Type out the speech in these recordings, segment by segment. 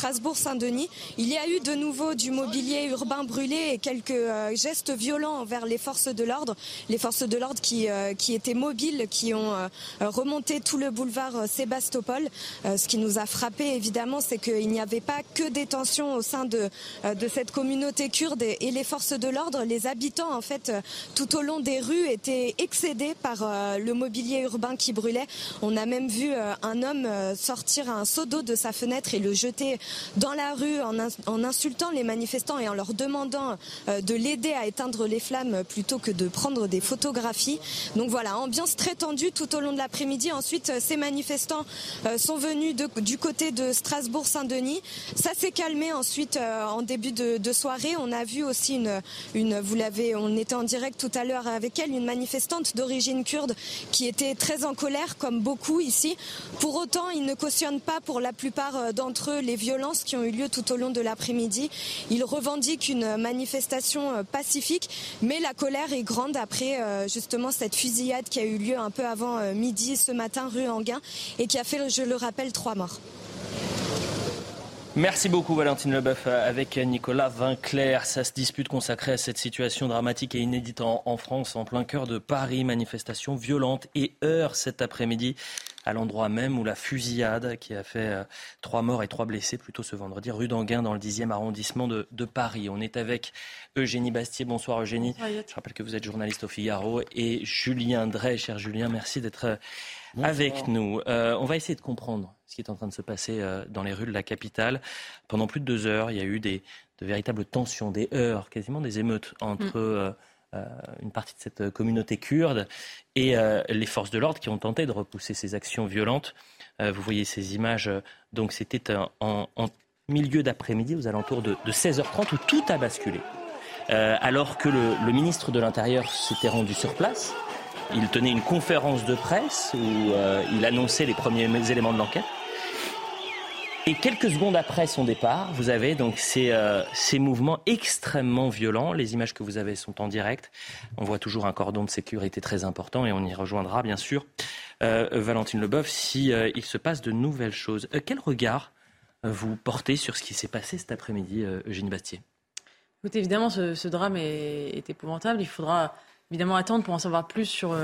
Strasbourg-Saint-Denis, il y a eu de nouveau du mobilier urbain brûlé et quelques euh, gestes violents envers les forces de l'ordre, les forces de l'ordre qui, euh, qui étaient mobiles, qui ont euh, remonté tout le boulevard euh, Sébastopol. Euh, ce qui nous a frappé évidemment, c'est qu'il n'y avait pas que des tensions au sein de, de cette communauté kurde et, et les forces de l'ordre, les habitants en fait tout au long des rues étaient excédés par le mobilier urbain qui brûlait. On a même vu un homme sortir un seau d'eau de sa fenêtre et le jeter dans la rue en, ins- en insultant les manifestants et en leur demandant euh, de l'aider à éteindre les flammes plutôt que de prendre des photographies. Donc voilà, ambiance très tendue tout au long de l'après-midi. Ensuite, euh, ces manifestants euh, sont venus du côté de Strasbourg-Saint-Denis. Ça s'est calmé ensuite en début de, soirée. On a vu aussi une, vous l'avez, on était en direct tout à l'heure avec elle, une manifestante d'origine kurde qui était très en colère, comme beaucoup ici. Pour autant, ils ne cautionnent pas pour la plupart d'entre eux les violences qui ont eu lieu tout au long de l'après-midi. Ils revendiquent une manifestation euh, pacifique, mais la colère est grande après euh, justement cette fusillade qui a eu lieu un peu avant euh, midi ce matin rue Anguin et qui a fait, je le rappelle, trois morts. Merci beaucoup Valentine Leboeuf avec Nicolas Vinclair. Ça se dispute consacrée à cette situation dramatique et inédite en, en France, en plein cœur de Paris. Manifestation violente et heure cet après-midi à l'endroit même où la fusillade qui a fait euh, trois morts et trois blessés plutôt ce vendredi rue d'Anguin dans le 10e arrondissement de, de Paris. On est avec Eugénie Bastier. Bonsoir Eugénie. Je rappelle que vous êtes journaliste au Figaro et Julien Drey. Cher Julien, merci d'être euh, avec nous. Euh, on va essayer de comprendre ce qui est en train de se passer euh, dans les rues de la capitale. Pendant plus de deux heures, il y a eu des, de véritables tensions, des heurts, quasiment des émeutes entre euh, une partie de cette communauté kurde et euh, les forces de l'ordre qui ont tenté de repousser ces actions violentes. Euh, vous voyez ces images, euh, donc c'était en, milieu d'après-midi, aux alentours de, de 16h30, où tout a basculé. Euh, alors que le, ministre de l'Intérieur s'était rendu sur place, il tenait une conférence de presse où euh, il annonçait les premiers éléments de l'enquête. Et quelques secondes après son départ, vous avez donc ces, euh, ces mouvements extrêmement violents. Les images que vous avez sont en direct. On voit toujours un cordon de sécurité très important et on y rejoindra bien sûr euh, Valentine Leboeuf si euh, il se passe de nouvelles choses. Quel regard vous portez sur ce qui s'est passé cet après-midi, Eugénie Bastier? Évidemment, ce, drame est, épouvantable. Il faudra évidemment attendre pour en savoir plus sur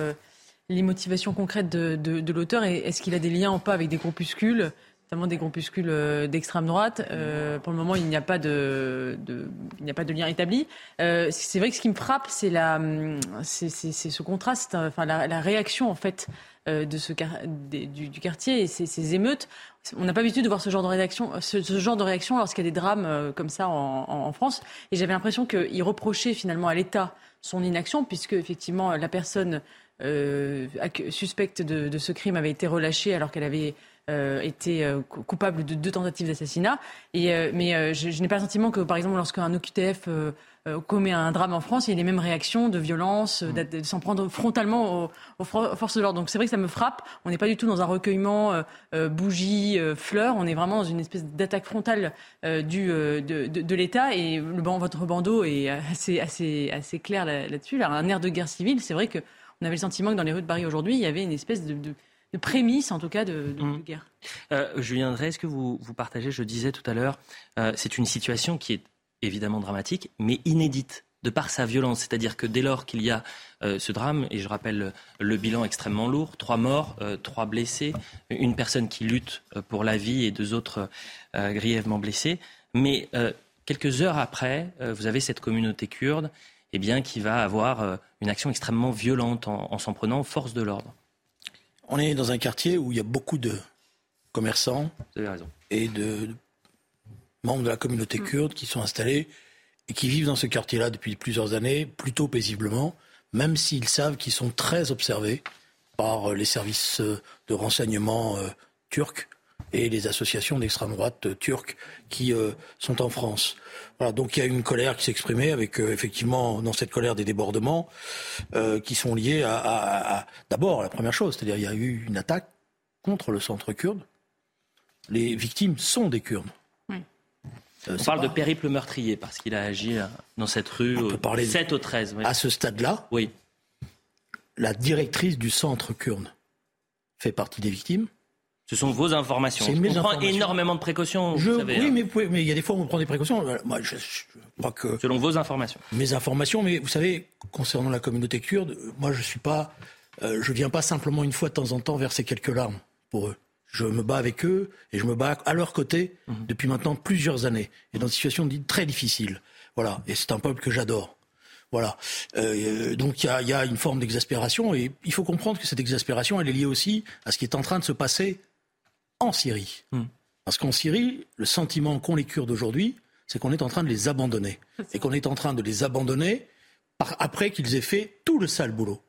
les motivations concrètes de, de- de l'auteur et est-ce qu'il a des liens ou pas avec des groupuscules, notamment des groupuscules euh, d'extrême droite. Euh, pour le moment, il n'y a pas de, de- il n'y a pas de lien établi. Euh, c'est vrai que ce qui me frappe, c'est la, c'est, c'est- c'est ce contraste, euh, enfin la, la réaction en fait euh, de ce du, du quartier et ces, ces émeutes. On n'a pas l'habitude de voir ce genre de réaction, ce, ce genre de réaction lorsqu'il y a des drames euh, comme ça en, en- France. Et j'avais l'impression qu'il reprochait finalement à l'État son inaction, puisque effectivement la personne euh, suspecte de, de ce crime avait été relâchée alors qu'elle avait euh, été euh, cou- coupable de deux tentatives d'assassinat. Euh, mais euh, je, je n'ai pas le sentiment que, par exemple, lorsqu'un OQTF euh, euh, commet un drame en France, il y a les mêmes réactions de violence, de s'en prendre frontalement aux, aux for- aux forces de l'ordre. Donc c'est vrai que ça me frappe. On n'est pas du tout dans un recueillement euh, bougies, euh, fleurs. On est vraiment dans une espèce d'attaque frontale euh, du, de, de, de l'État. Et le, votre bandeau est assez, assez, assez clair là- là-dessus. Là, un air de guerre civile. C'est vrai que on avait le sentiment que dans les rues de Paris aujourd'hui, il y avait une espèce de, de, de prémisse, en tout cas, de, de- de guerre. Euh, Julien Drey, est-ce que vous, vous partagez, je disais tout à l'heure, euh, c'est une situation qui est évidemment dramatique, mais inédite de par sa violence. C'est-à-dire que dès lors qu'il y a euh, ce drame, et je rappelle le, bilan extrêmement lourd, trois morts, euh, trois blessés, une personne qui lutte pour la vie et deux autres euh, grièvement blessés, mais quelques heures après, vous avez cette communauté kurde eh bien, qui va avoir une action extrêmement violente en, en s'en prenant aux forces de l'ordre. On est dans un quartier où il y a beaucoup de commerçants Vous avez raison. et de, membres de la communauté kurde qui sont installés et qui vivent dans ce quartier-là depuis plusieurs années, plutôt paisiblement, même s'ils savent qu'ils sont très observés par euh, les services euh, de renseignement euh, turcs et les associations d'extrême droite turques qui sont en France. Voilà, donc il y a une colère qui s'exprimait avec effectivement dans cette colère des débordements qui sont liés à, à, à d'abord la première chose, c'est-à-dire il y a eu une attaque contre le centre kurde. Les victimes sont des Kurdes. On parle de périple meurtrier parce qu'il a agi dans cette rue au 7 au 13. À ce stade-là, oui. la directrice du centre kurde fait partie des victimes. Ce sont vos informations. On prend énormément de précautions. Je, savez, oui, hein. mais, mais, il y a des fois où on prend des précautions. Euh, moi, je, crois que. Selon vos informations. Mes informations, mais vous savez, concernant la communauté kurde, moi, je suis pas. Euh, je viens pas simplement une fois de temps en temps verser quelques larmes pour eux. Je me bats avec eux et je me bats à leur côté mhm. depuis maintenant plusieurs années et dans des situations très difficiles. Voilà. Et c'est un peuple que j'adore. Voilà. Euh, donc il y a, une forme d'exaspération et il faut comprendre que cette exaspération, elle est liée aussi à ce qui est en train de se passer en Syrie. Mhm. Parce qu'en Syrie, le sentiment qu'ont les Kurdes aujourd'hui, c'est qu'on est en train de les abandonner. Et qu'on est en train de les abandonner après qu'ils aient fait tout le sale boulot.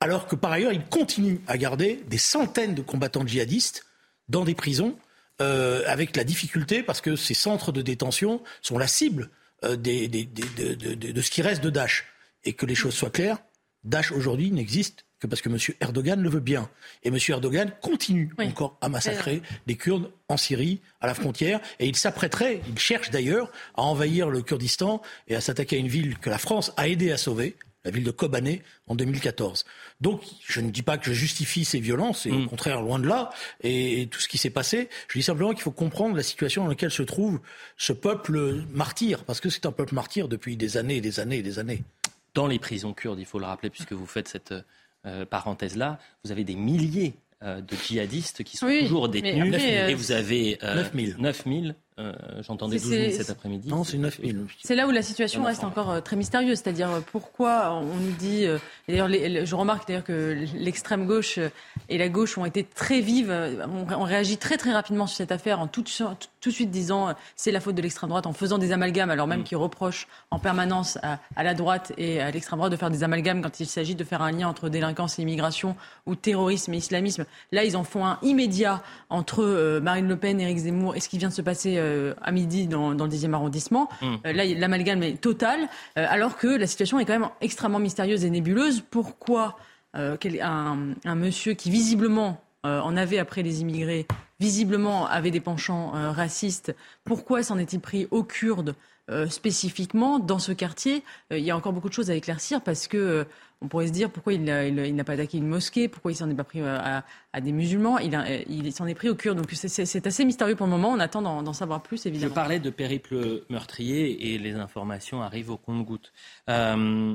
Alors que par ailleurs, ils continuent à garder des centaines de combattants djihadistes dans des prisons, euh, avec la difficulté, parce que ces centres de détention sont la cible euh, de, ce qui reste de Daesh. Et que les choses soient claires, Daesh aujourd'hui n'existe que parce que M. Erdogan le veut bien. Et M. Erdogan continue encore à massacrer les Kurdes en Syrie, à la frontière, et il s'apprêterait, il cherche d'ailleurs à envahir le Kurdistan et à s'attaquer à une ville que la France a aidé à sauver, la ville de Kobané en 2014. Donc, je ne dis pas que je justifie ces violences, et au mm. contraire, loin de là, et, tout ce qui s'est passé. Je dis simplement qu'il faut comprendre la situation dans laquelle se trouve ce peuple martyr, parce que c'est un peuple martyr depuis des années et des années et des années. Dans les prisons kurdes, il faut le rappeler, puisque vous faites cette euh, parenthèse-là, vous avez des milliers euh, de djihadistes qui sont toujours détenus, et vous avez 9000. 9000 euh, j'entendais 12 000 cet après-midi. Non, c'est 9 000. C'est là où la situation reste encore euh, très mystérieuse. C'est-à-dire euh, pourquoi on nous dit. D'ailleurs, je remarque d'ailleurs que l'extrême gauche et la gauche ont été très vives, ont, réagi très très rapidement sur cette affaire en tout, tout de suite disant c'est la faute de l'extrême droite, en faisant des amalgames, alors même mm. qu'ils reprochent en permanence à, à, la droite et à l'extrême droite de faire des amalgames quand il s'agit de faire un lien entre délinquance et immigration ou terrorisme et islamisme. Là, ils en font un immédiat entre Marine Le Pen, Éric Zemmour et ce qui vient de se passer euh, à midi dans, le 10e arrondissement. Mmh. Euh, là, l'amalgame est total, euh, alors que la situation est quand même extrêmement mystérieuse et nébuleuse. Pourquoi un, monsieur qui visiblement en avait après les immigrés, visiblement avait des penchants racistes, pourquoi s'en est-il pris aux Kurdes spécifiquement dans ce quartier? Il y a encore beaucoup de choses à éclaircir parce que on pourrait se dire pourquoi il, n'a pas attaqué une mosquée, pourquoi il s'en est pas pris euh, à, des musulmans. Il, s'en est pris aux Kurdes. Donc c'est assez mystérieux pour le moment. On attend d'en savoir plus, évidemment. Je parlais de périple meurtrier et les informations arrivent au compte-gouttes. Euh,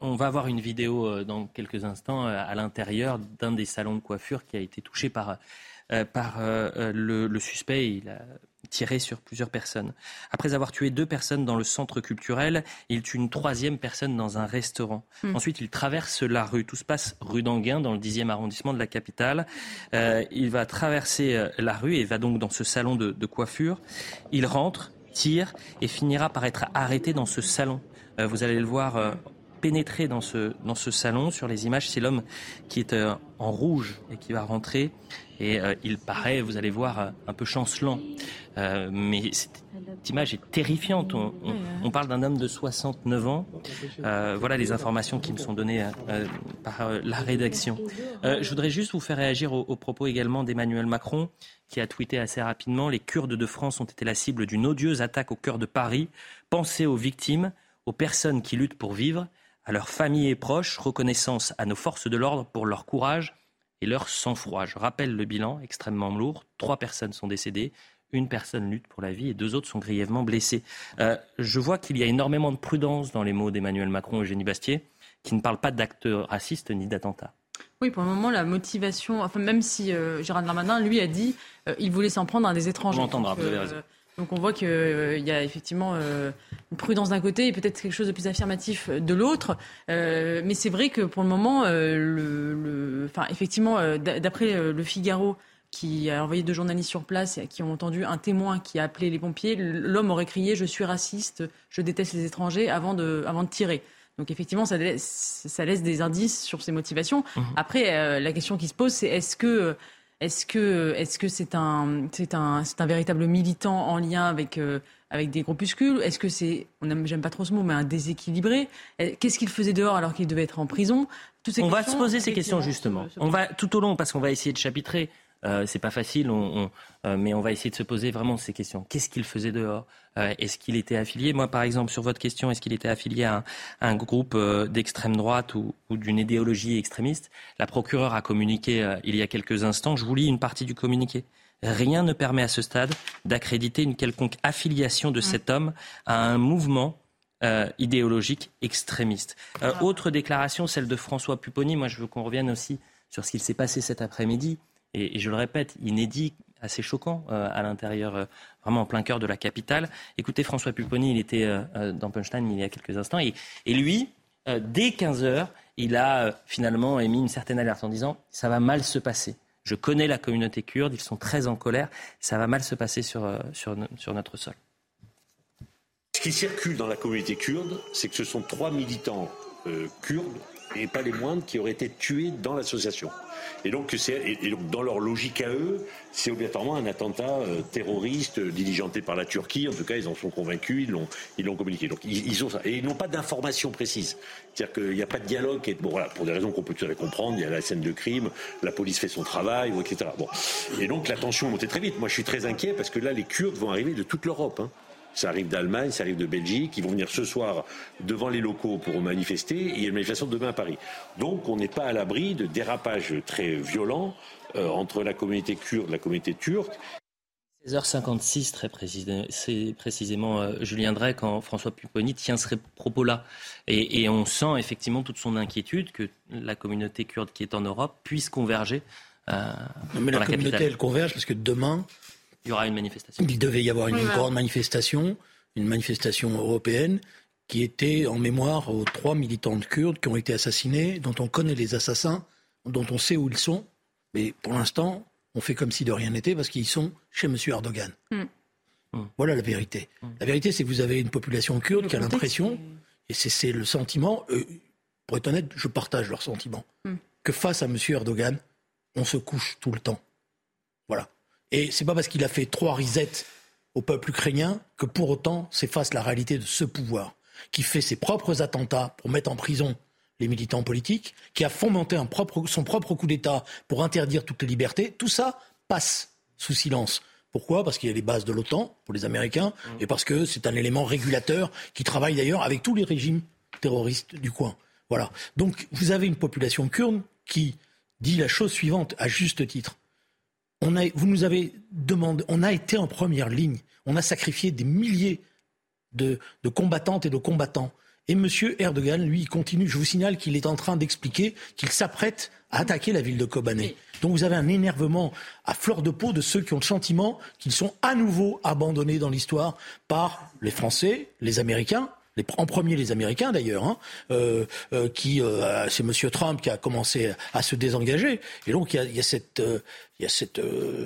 on va avoir une vidéo euh, dans quelques instants à l'intérieur d'un des salons de coiffure qui a été touché par, par le, le, suspect. Il a tiré sur plusieurs personnes. Après avoir tué deux personnes dans le centre culturel, il tue une troisième personne dans un restaurant. Hmm. Ensuite, il traverse la rue. Tout se passe rue d'Anguin, dans le 10e arrondissement de la capitale. Euh, il va traverser euh, la rue et va donc dans ce salon de, coiffure. Il rentre, tire et finira par être arrêté dans ce salon. Euh, vous allez le voir pénétrer dans ce, dans ce salon. Sur les images, c'est l'homme qui est en rouge et qui va rentrer. Et il paraît, vous allez voir, un peu chancelant. Euh, mais cette image est terrifiante. On, parle d'un homme de 69 ans. Euh, voilà les informations qui me sont données euh, par la rédaction. je voudrais juste vous faire réagir aux, propos également d'Emmanuel Macron, qui a tweeté assez rapidement Les Kurdes de France ont été la cible d'une odieuse attaque au cœur de Paris. Pensez aux victimes, aux personnes qui luttent pour vivre, à leurs familles et proches. Reconnaissance à nos forces de l'ordre pour leur courage et leur sang-froid. Je rappelle le bilan extrêmement lourd. Trois personnes sont décédées, une personne lutte pour la vie et deux autres sont grièvement blessés. Euh, je vois qu'il y a énormément de prudence dans les mots d'Emmanuel Macron et Eugénie Bastier, qui ne parlent pas d'actes racistes ni d'attentats. Oui, pour le moment, la motivation, enfin, même si euh, Gérard Darmanin, lui, a dit euh, il voulait s'en prendre à des étrangers. On entendra, vous avez raison. Donc on voit qu'il y a effectivement une prudence d'un côté et peut-être quelque chose de plus affirmatif de l'autre. mais c'est vrai que pour le moment, le, enfin, effectivement, d'après le Figaro, qui a envoyé deux journalistes sur place qui ont entendu un témoin qui a appelé les pompiers. L'homme aurait crié Je suis raciste, je déteste les étrangers avant de, avant de tirer. Donc effectivement, ça laisse, ça laisse des indices sur ses motivations. Mmh. Après, euh, la question qui se pose, c'est est-ce que Est-ce que est-ce que c'est un c'est un c'est un véritable militant en lien avec avec des groupuscules? Est-ce que c'est on j'aime pas trop ce mot mais un déséquilibré? Qu'est-ce qu'il faisait dehors alors qu'il devait être en prison? On va se poser ces questions justement. On va tout au long parce qu'on va essayer de chapitrer euh, c'est pas facile, on, euh, mais on va essayer de se poser vraiment ces questions. Qu'est-ce qu'il faisait dehors euh, Est-ce qu'il était affilié? Moi, par exemple, sur votre question, est-ce qu'il était affilié à un, groupe d'extrême droite ou, d'une idéologie extrémiste? La procureure a communiqué il y a quelques instants. Je vous lis une partie du communiqué. Rien ne permet à ce stade d'accréditer une quelconque affiliation de mmh. cet homme à un mouvement idéologique extrémiste. Ah. Autre déclaration, celle de François Pupponi. Moi, je veux qu'on revienne aussi sur ce qu'il s'est passé cet après-midi et, je le répète, inédit, assez choquant euh, à l'intérieur, euh, vraiment en plein cœur de la capitale. Écoutez, François Pupponi, il était euh, dans Punchline il y a quelques instants, et, lui, dès 15 heures, il a finalement émis une certaine alerte en disant ça va mal se passer. Je connais la communauté kurde, ils sont très en colère, ça va mal se passer sur, sur notre sol. Ce qui circule dans la communauté kurde, c'est que ce sont trois militants kurdes et pas les moindres qui auraient été tués dans l'association. Et donc, et donc, dans leur logique à eux, c'est obligatoirement un attentat euh, terroriste diligenté par la Turquie. En tout cas, ils en sont convaincus, ils l'ont, communiqué. Donc, ils, ont ça. Et ils n'ont pas d'informations précises. C'est-à-dire qu'il n'y a pas de dialogue. Et, bon, voilà, pour des raisons qu'on peut tout à fait comprendre, il y a la scène de crime, la police fait son travail, etc. Bon. Et donc, la tension montait très vite. Moi, je suis très inquiet parce que là, les Kurdes vont arriver de toute l'Europe. Hein. Ça arrive d'Allemagne, ça arrive de Belgique. Ils vont venir ce soir devant les locaux pour manifester. Et il y a une manifestation demain à Paris. Donc on n'est pas à l'abri de dérapages très violents euh, entre la communauté kurde et la communauté turque. 16h56, très c'est précisément euh, Julien Drey quand François Pupponi tient ce propos-là. Et, on sent effectivement toute son inquiétude que la communauté kurde qui est en Europe puisse converger. Euh, mais la, communauté, elle converge parce que demain, il y aura une manifestation. Il devait y avoir une grande manifestation, une manifestation européenne qui était en mémoire aux trois militants kurdes qui ont été assassinés, dont on connaît les assassins, dont on sait où ils sont. Mais pour l'instant, on fait comme si de rien n'était parce qu'ils sont chez M. Erdogan. Hmm. Hmm. Voilà la vérité. Hmm. La vérité, c'est que vous avez une population kurde qui a l'impression, et c'est le sentiment, euh, pour être honnête, je partage leur sentiment, que face à M. Erdogan, on se couche tout le temps. Voilà. Et c'est pas parce qu'il a fait trois risettes au peuple ukrainien que pour autant s'efface la réalité de ce pouvoir, qui fait ses propres attentats pour mettre en prison les militants politiques, qui a fomenté son propre coup d'État pour interdire toutes les libertés. Tout ça passe sous silence. Pourquoi? Parce qu'il y a les bases de l'OTAN pour les Américains et parce que c'est un élément régulateur qui travaille d'ailleurs avec tous les régimes terroristes du coin. Voilà. Donc vous avez une population kurde qui dit la chose suivante à juste titre vous nous avez demandé, on a été en première ligne, on a sacrifié des milliers de, combattantes et de combattants. Et M. Erdogan, lui, continue. Je vous signale qu'il est en train d'expliquer qu'il s'apprête à attaquer la ville de Kobané. Donc vous avez un énervement à fleur de peau de ceux qui ont le sentiment qu'ils sont à nouveau abandonnés dans l'histoire par les Français, les Américains en premier les Américains d'ailleurs, hein, euh, euh, qui euh, c'est Monsieur Trump qui a commencé à se désengager, et donc il y a, cette il y a cette,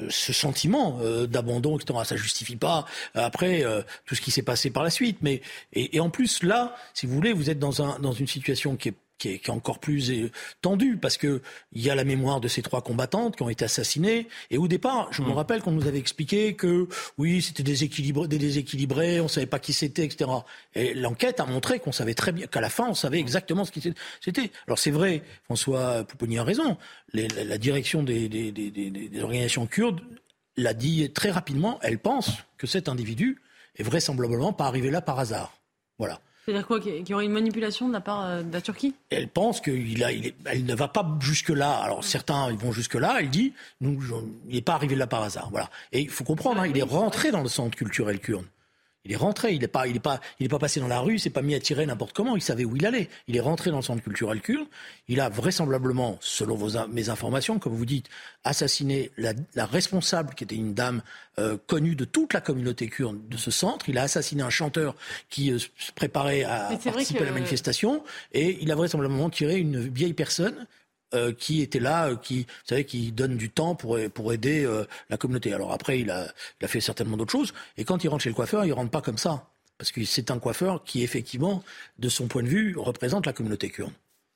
ce sentiment d'abandon, etc. Ça justifie pas après tout ce qui s'est passé par la suite, mais et, et, en plus là, si vous voulez, vous êtes dans un dans une situation qui est qui est, encore plus euh, tendu parce que il y a la mémoire de ces trois combattantes qui ont été assassinées. Et au départ, je me hmm. rappelle qu'on nous avait expliqué que oui, c'était des, des déséquilibrés, on savait pas qui c'était, etc. Et l'enquête a montré qu'on savait très bien qu'à la fin, on savait exactement ce qui c'était. Alors c'est vrai, François Pouponi a raison. la, direction des, des organisations kurdes l'a dit très rapidement. Elle pense que cet individu est vraisemblablement pas arrivé là par hasard. Voilà. C'est-à-dire quoi Qu'il y aurait une manipulation de la part euh, de la Turquie? Elle pense qu'elle il ne va pas jusque-là. Alors certains ils vont jusque-là. Elle dit nous, il n'est pas arrivé là par hasard. Voilà. Et il faut comprendre, hein, il est rentré dans le centre culturel kurde. Il est rentré, il n'est pas, il est pas, il est pas passé dans la rue, il s'est pas mis à tirer n'importe comment. Il savait où il allait. Il est rentré dans le centre culturel kurde. Il a vraisemblablement, selon vos, mes informations, comme vous dites, assassiné la, la responsable, qui était une dame euh, connue de toute la communauté kurde de ce centre. Il a assassiné un chanteur qui euh, se préparait à participer à la manifestation, et il a vraisemblablement tiré une vieille personne euh, qui était là, euh, qui, vous savez, qui donne du temps pour, pour aider euh, la communauté. Alors après, il a, fait certainement d'autres choses. Et quand il rentre chez le coiffeur, il rentre pas comme ça. Parce que c'est un coiffeur qui, effectivement, de son point de vue, représente la communauté kurde.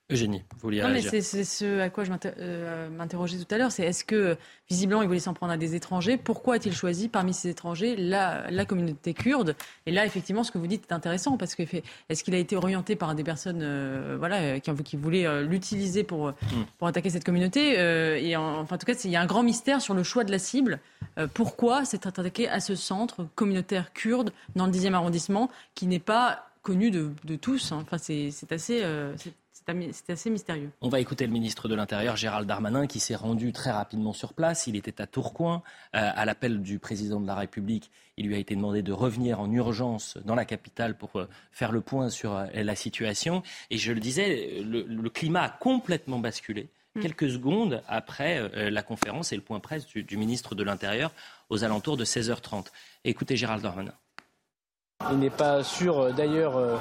Eugénie, vous vouliez Non, mais c'est ce à quoi je euh, m'interrogeais tout à l'heure. C'est est-ce que, visiblement, il voulait s'en prendre à des étrangers? Pourquoi a-t-il choisi parmi ces étrangers la, la communauté kurde? Et là, effectivement, ce que vous dites est intéressant parce que est-ce qu'il a été orienté par des personnes euh, voilà, qui, qui voulaient euh, l'utiliser pour, hmm. pour attaquer cette communauté Et en, enfin, en tout cas, il y a un grand mystère sur le choix de la cible. pourquoi s'est attaqué à ce centre communautaire kurde dans le 10e arrondissement qui n'est pas connu de, de tous hein? Enfin, c'est assez c'est assez mystérieux. On va écouter le ministre de l'Intérieur, Gérald Darmanin, qui s'est rendu très rapidement sur place. Il était à Tourcoing. Euh, à l'appel du président de la République, il lui a été demandé de revenir en urgence dans la capitale pour euh, faire le point sur euh, la situation. Et je le disais, le, climat a complètement basculé mm. quelques secondes après la conférence et le point presse du, du ministre de l'Intérieur aux alentours de 16h30. Écoutez Gérald Darmanin. Il n'est pas sûr d'ailleurs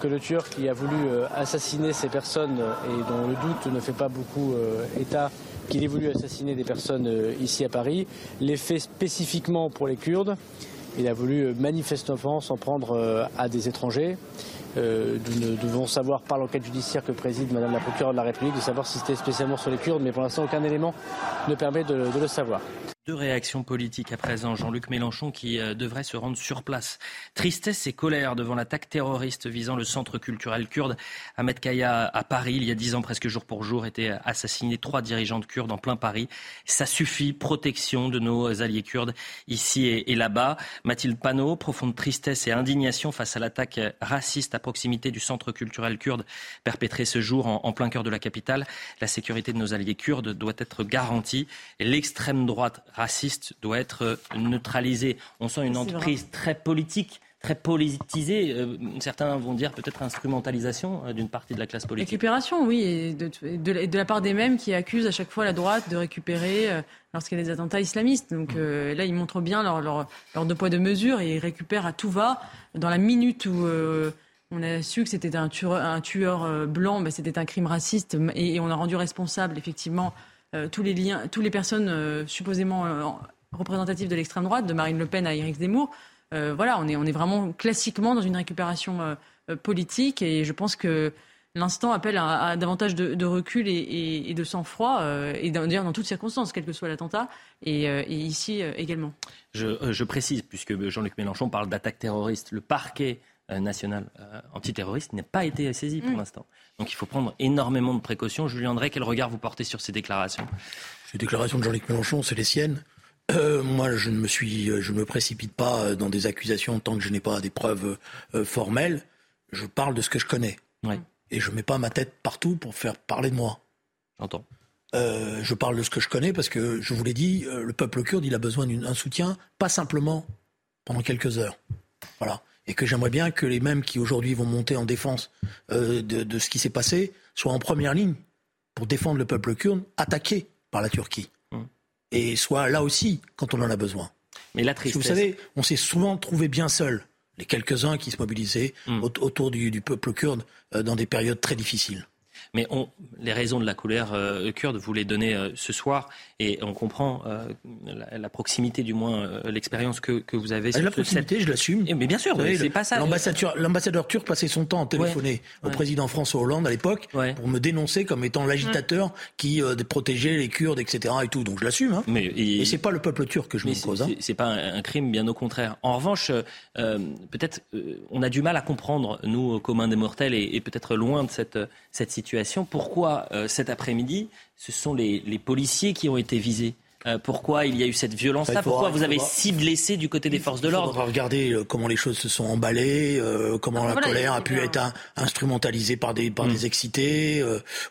que le Turc qui a voulu euh, assassiner ces personnes et dont le doute ne fait pas beaucoup euh, état qu'il ait voulu assassiner des personnes euh, ici à Paris, l'ait fait spécifiquement pour les Kurdes. Il a voulu manifestement s'en prendre à des étrangers. nous devons savoir par l'enquête judiciaire que préside Madame la procureure de la République de savoir si c'était spécialement sur les Kurdes, mais pour l'instant aucun élément ne permet de le savoir. Deux réactions politiques à présent. Jean-Luc Mélenchon qui euh, devrait se rendre sur place. Tristesse et colère devant l'attaque terroriste visant le centre culturel kurde. Ahmed Kaya à Paris, il y a dix ans, presque jour pour jour, étaient assassinés trois dirigeants de kurdes en plein Paris. Ça suffit. Protection de nos alliés kurdes ici et, là-bas. Mathilde Panot, profonde tristesse et indignation face à l'attaque raciste à proximité du centre culturel kurde perpétré ce jour en plein cœur de la capitale. La sécurité de nos alliés kurdes doit être garantie. L'extrême droite raciste doit être euh, neutralisé. On sent une entreprise très politique très politisée. Euh, certains vont dire peut-être instrumentalisation euh, d'une partie de la classe politique. Récupération, oui, et de, la part des mêmes qui accusent à chaque fois la droite de récupérer lorsqu'il y a des attentats islamistes. Donc là, ils montrent bien leur, leur, leur, deux poids de mesure et ils récupèrent à tout va. Dans la minute où on a su que c'était un tueur, un tueur blanc, ben, c'était un crime raciste et, et, on a rendu responsable effectivement tous les liens, toutes les personnes euh, supposément euh, représentatives de l'extrême droite, de Marine Le Pen à Éric Zemmour. voilà, on est, on est vraiment classiquement dans une récupération politique et je pense que l'instant appelle à, davantage de, recul et, de sang-froid, et dire dans toutes circonstances, quel que soit l'attentat, et, ici également. Je, précise, puisque Jean-Luc Mélenchon parle d'attaque terroriste, le parquet euh, national euh, antiterroriste n'a pas été saisi pour mm. l'instant. Donc il faut prendre énormément de précautions. Julien André, quel regard vous portez sur ces déclarations? Ces déclarations de Jean-Luc Mélenchon, c'est les siennes. Euh, moi, je ne me suis, je me précipite pas dans des accusations tant que je n'ai pas des preuves formelles. Je parle de ce que je connais. Et je mets pas ma tête partout pour faire parler de moi. J'entends. je parle de ce que je connais parce que je vous l'ai dit, le peuple kurde, il a besoin d'un soutien, pas simplement pendant quelques heures. Voilà et que j'aimerais bien que les mêmes qui aujourd'hui vont monter en défense euh, de, ce qui s'est passé soient en première ligne pour défendre le peuple kurde attaqué par la Turquie. Hum. Et soient là aussi quand on en a besoin. Mais la tristesse... Vous savez, on s'est souvent trouvé bien seul, les quelques-uns qui se mobilisaient hum. autour du, peuple kurde euh, dans des périodes très difficiles. Mais on, les raisons de la colère euh, kurde, vous les donnez euh, ce soir, et on comprend euh, la, proximité, du moins l'expérience que, que, vous avez. Ah, la proximité, je l'assume. Eh, mais bien sûr, c'est pas ça. L'ambassadeur turc passait son temps à téléphoner au président François Hollande à l'époque pour me dénoncer comme étant l'agitateur qui protégeait les Kurdes, etc. Et tout. Donc je l'assume. Hein. Mais et, c'est pas le peuple turc que je me cause. Hein. C'est pas un, crime, bien au contraire. En revanche, peut-être on a du mal à comprendre nous, communs des mortels, et, et peut-être loin de cette cette situation pourquoi euh, cet après-midi, ce sont les, policiers qui ont été visés euh, pourquoi il y a eu cette violence-là Pourquoi vous avez six blessés du côté des forces de l'ordre On va regarder euh, comment les choses se sont emballées, comment ah, la colère a pu être instrumentalisée par des par des hmm. excités.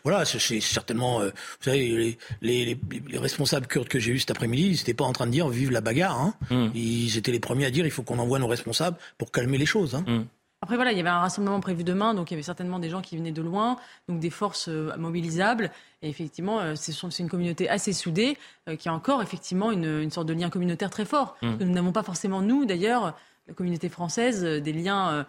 voilà, c'est certainement. vous savez, les, responsables kurdes que j'ai eus cet après-midi, ils n'étaient pas en train de dire vive la bagarre. Hein. Hmm. Ils étaient les premiers à dire il faut qu'on envoie nos responsables pour calmer les choses. Hein. Hmm. Après, voilà, il y avait un rassemblement prévu demain, donc il y avait certainement des gens qui venaient de loin, donc des forces euh, mobilisables. Et effectivement, euh, c'est une communauté assez soudée, euh, qui a encore effectivement une, sorte de lien communautaire très fort. Mmh. Nous n'avons pas forcément, nous d'ailleurs, la communauté française, des liens.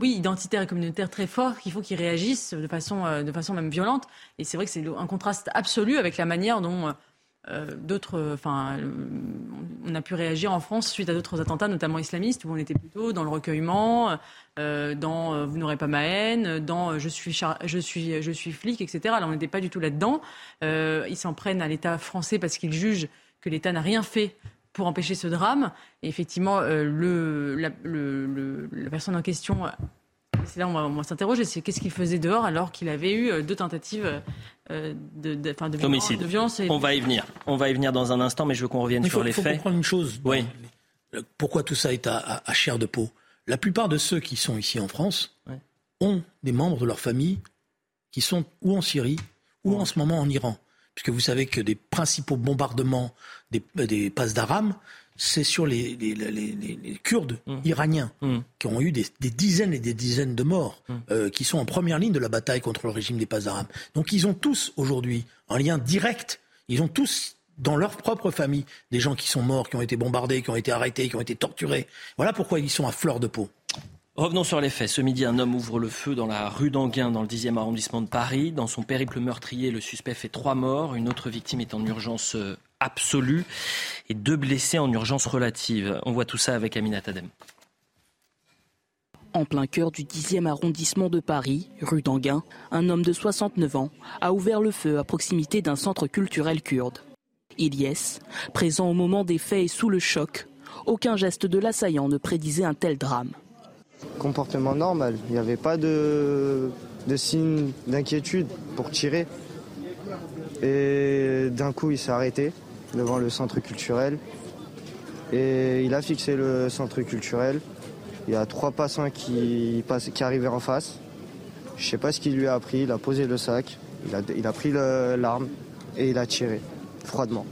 oui, identitaires et communautaires très forts qu'il faut qu'ils réagissent de façon, de façon même violente. Et c'est vrai que c'est un contraste absolu avec la manière dont euh, d'autres, enfin, on a pu réagir en France suite à d'autres attentats, notamment islamistes, où on était plutôt dans le recueillement, dans vous n'aurez pas ma haine, dans je suis, flic, etc. Là, on n'était pas du tout là-dedans. ils s'en prennent à l'État français parce qu'ils jugent que l'État n'a rien fait pour empêcher ce drame. Et effectivement, la personne en question c'est là où on va, s'interroger, c'est qu'est-ce qu'il faisait dehors alors qu'il avait eu euh, deux tentatives euh, de, de, de, violence. On va y venir. On va y venir dans un instant, mais je veux qu'on revienne sur les faits. Il faut comprendre une chose. Oui. Pourquoi tout ça est à, chair de peau? La plupart de ceux qui sont ici en France ont des membres de leur famille qui sont ou en Syrie ou en ce moment en Iran. Puisque vous savez que des principaux bombardements des, des passes d'Aram, c'est sur les, Kurdes mmh. iraniens mmh. qui ont eu des, dizaines et des dizaines de morts, mmh. euh, qui sont en première ligne de la bataille contre le régime des pas arabes. Donc ils ont tous aujourd'hui un lien direct, ils ont tous dans leur propre famille des gens qui sont morts, qui ont été bombardés, qui ont été arrêtés, qui ont été torturés. Voilà pourquoi ils sont à fleur de peau. Revenons sur les faits. Ce midi, un homme ouvre le feu dans la rue d'Anguin, dans le 10e arrondissement de Paris. Dans son périple meurtrier, le suspect fait trois morts. Une autre victime est en urgence euh, absolue et deux blessés en urgence relative. On voit tout ça avec Amina Tadem. En plein cœur du 10e arrondissement de Paris, rue d'Anguin, un homme de 69 ans a ouvert le feu à proximité d'un centre culturel kurde. Ilyes, présent au moment des faits et sous le choc, aucun geste de l'assaillant ne prédisait un tel drame. Comportement normal, il n'y avait pas de, de signe d'inquiétude pour tirer. Et d'un coup, il s'est arrêté devant le centre culturel. Et il a fixé le centre culturel. Il y a trois passants qui, qui arrivaient en face. Je sais pas ce qu'il lui a appris. Il a posé le sac, il a pris l'arme et il a tiré froidement.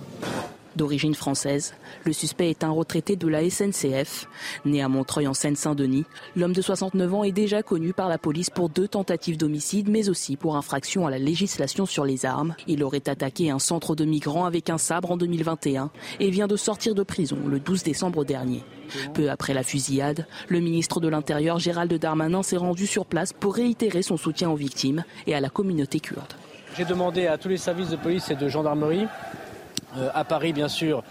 D'origine française, le suspect est un retraité de la SNCF. Né à Montreuil en Seine-Saint-Denis, l'homme de 69 ans est déjà connu par la police pour deux tentatives d'homicide, mais aussi pour infraction à la législation sur les armes. Il aurait attaqué un centre de migrants avec un sabre en 2021 et vient de sortir de prison le 12 décembre dernier. Peu après la fusillade, le ministre de l'Intérieur Gérald Darmanin s'est rendu sur place pour réitérer son soutien aux victimes et à la communauté kurde. J'ai demandé à tous les services de police et de gendarmerie à Paris bien sûr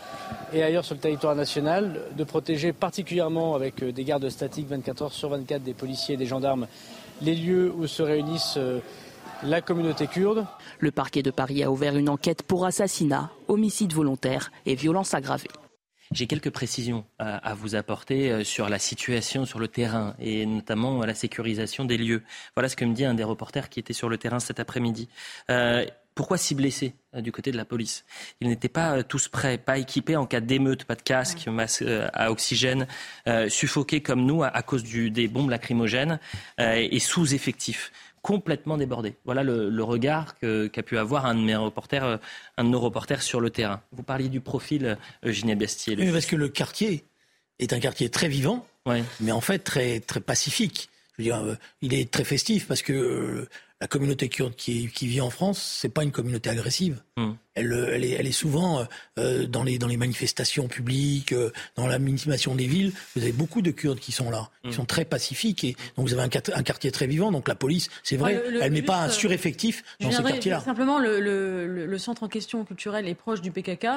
et ailleurs sur le territoire national, de protéger particulièrement avec euh, des gardes statiques 24 heures sur 24 des policiers et des gendarmes les lieux où se réunissent euh, la communauté kurde. Le parquet de Paris a ouvert une enquête pour assassinat, homicide volontaire et violence aggravée. J'ai quelques précisions à, vous apporter sur la situation sur le terrain et notamment la sécurisation des lieux. Voilà ce que me dit un des reporters qui était sur le terrain cet après-midi. Pourquoi s'y blesser euh, du côté de la police? Ils n'étaient pas euh, tous prêts, pas équipés en cas d'émeute, pas de casque, masque euh, à oxygène, suffoqués comme nous à, cause des bombes lacrymogènes et sous-effectifs complètement débordés. Voilà le, regard qu'a pu avoir un de, mes reporters, un de nos reporters sur le terrain. Vous parliez du profil Eugénie Bestier. Oui, parce que le quartier est un quartier très vivant, mais en fait très, très pacifique. Je veux dire, il est très festif parce que la communauté kurde qui, vit en France, c'est pas une communauté agressive. Hmm. Elle, elle, est, souvent euh, dans, les, dans les manifestations publiques, euh, dans la minimation des villes. Vous avez beaucoup de Kurdes qui sont là, qui hmm. sont très pacifiques. Et donc vous avez un, quartier très vivant. Donc la police, c'est vrai, elle met pas un euh, sureffectif dans ce quartier-là. Simplement, le, centre en question culturel est proche du PKK.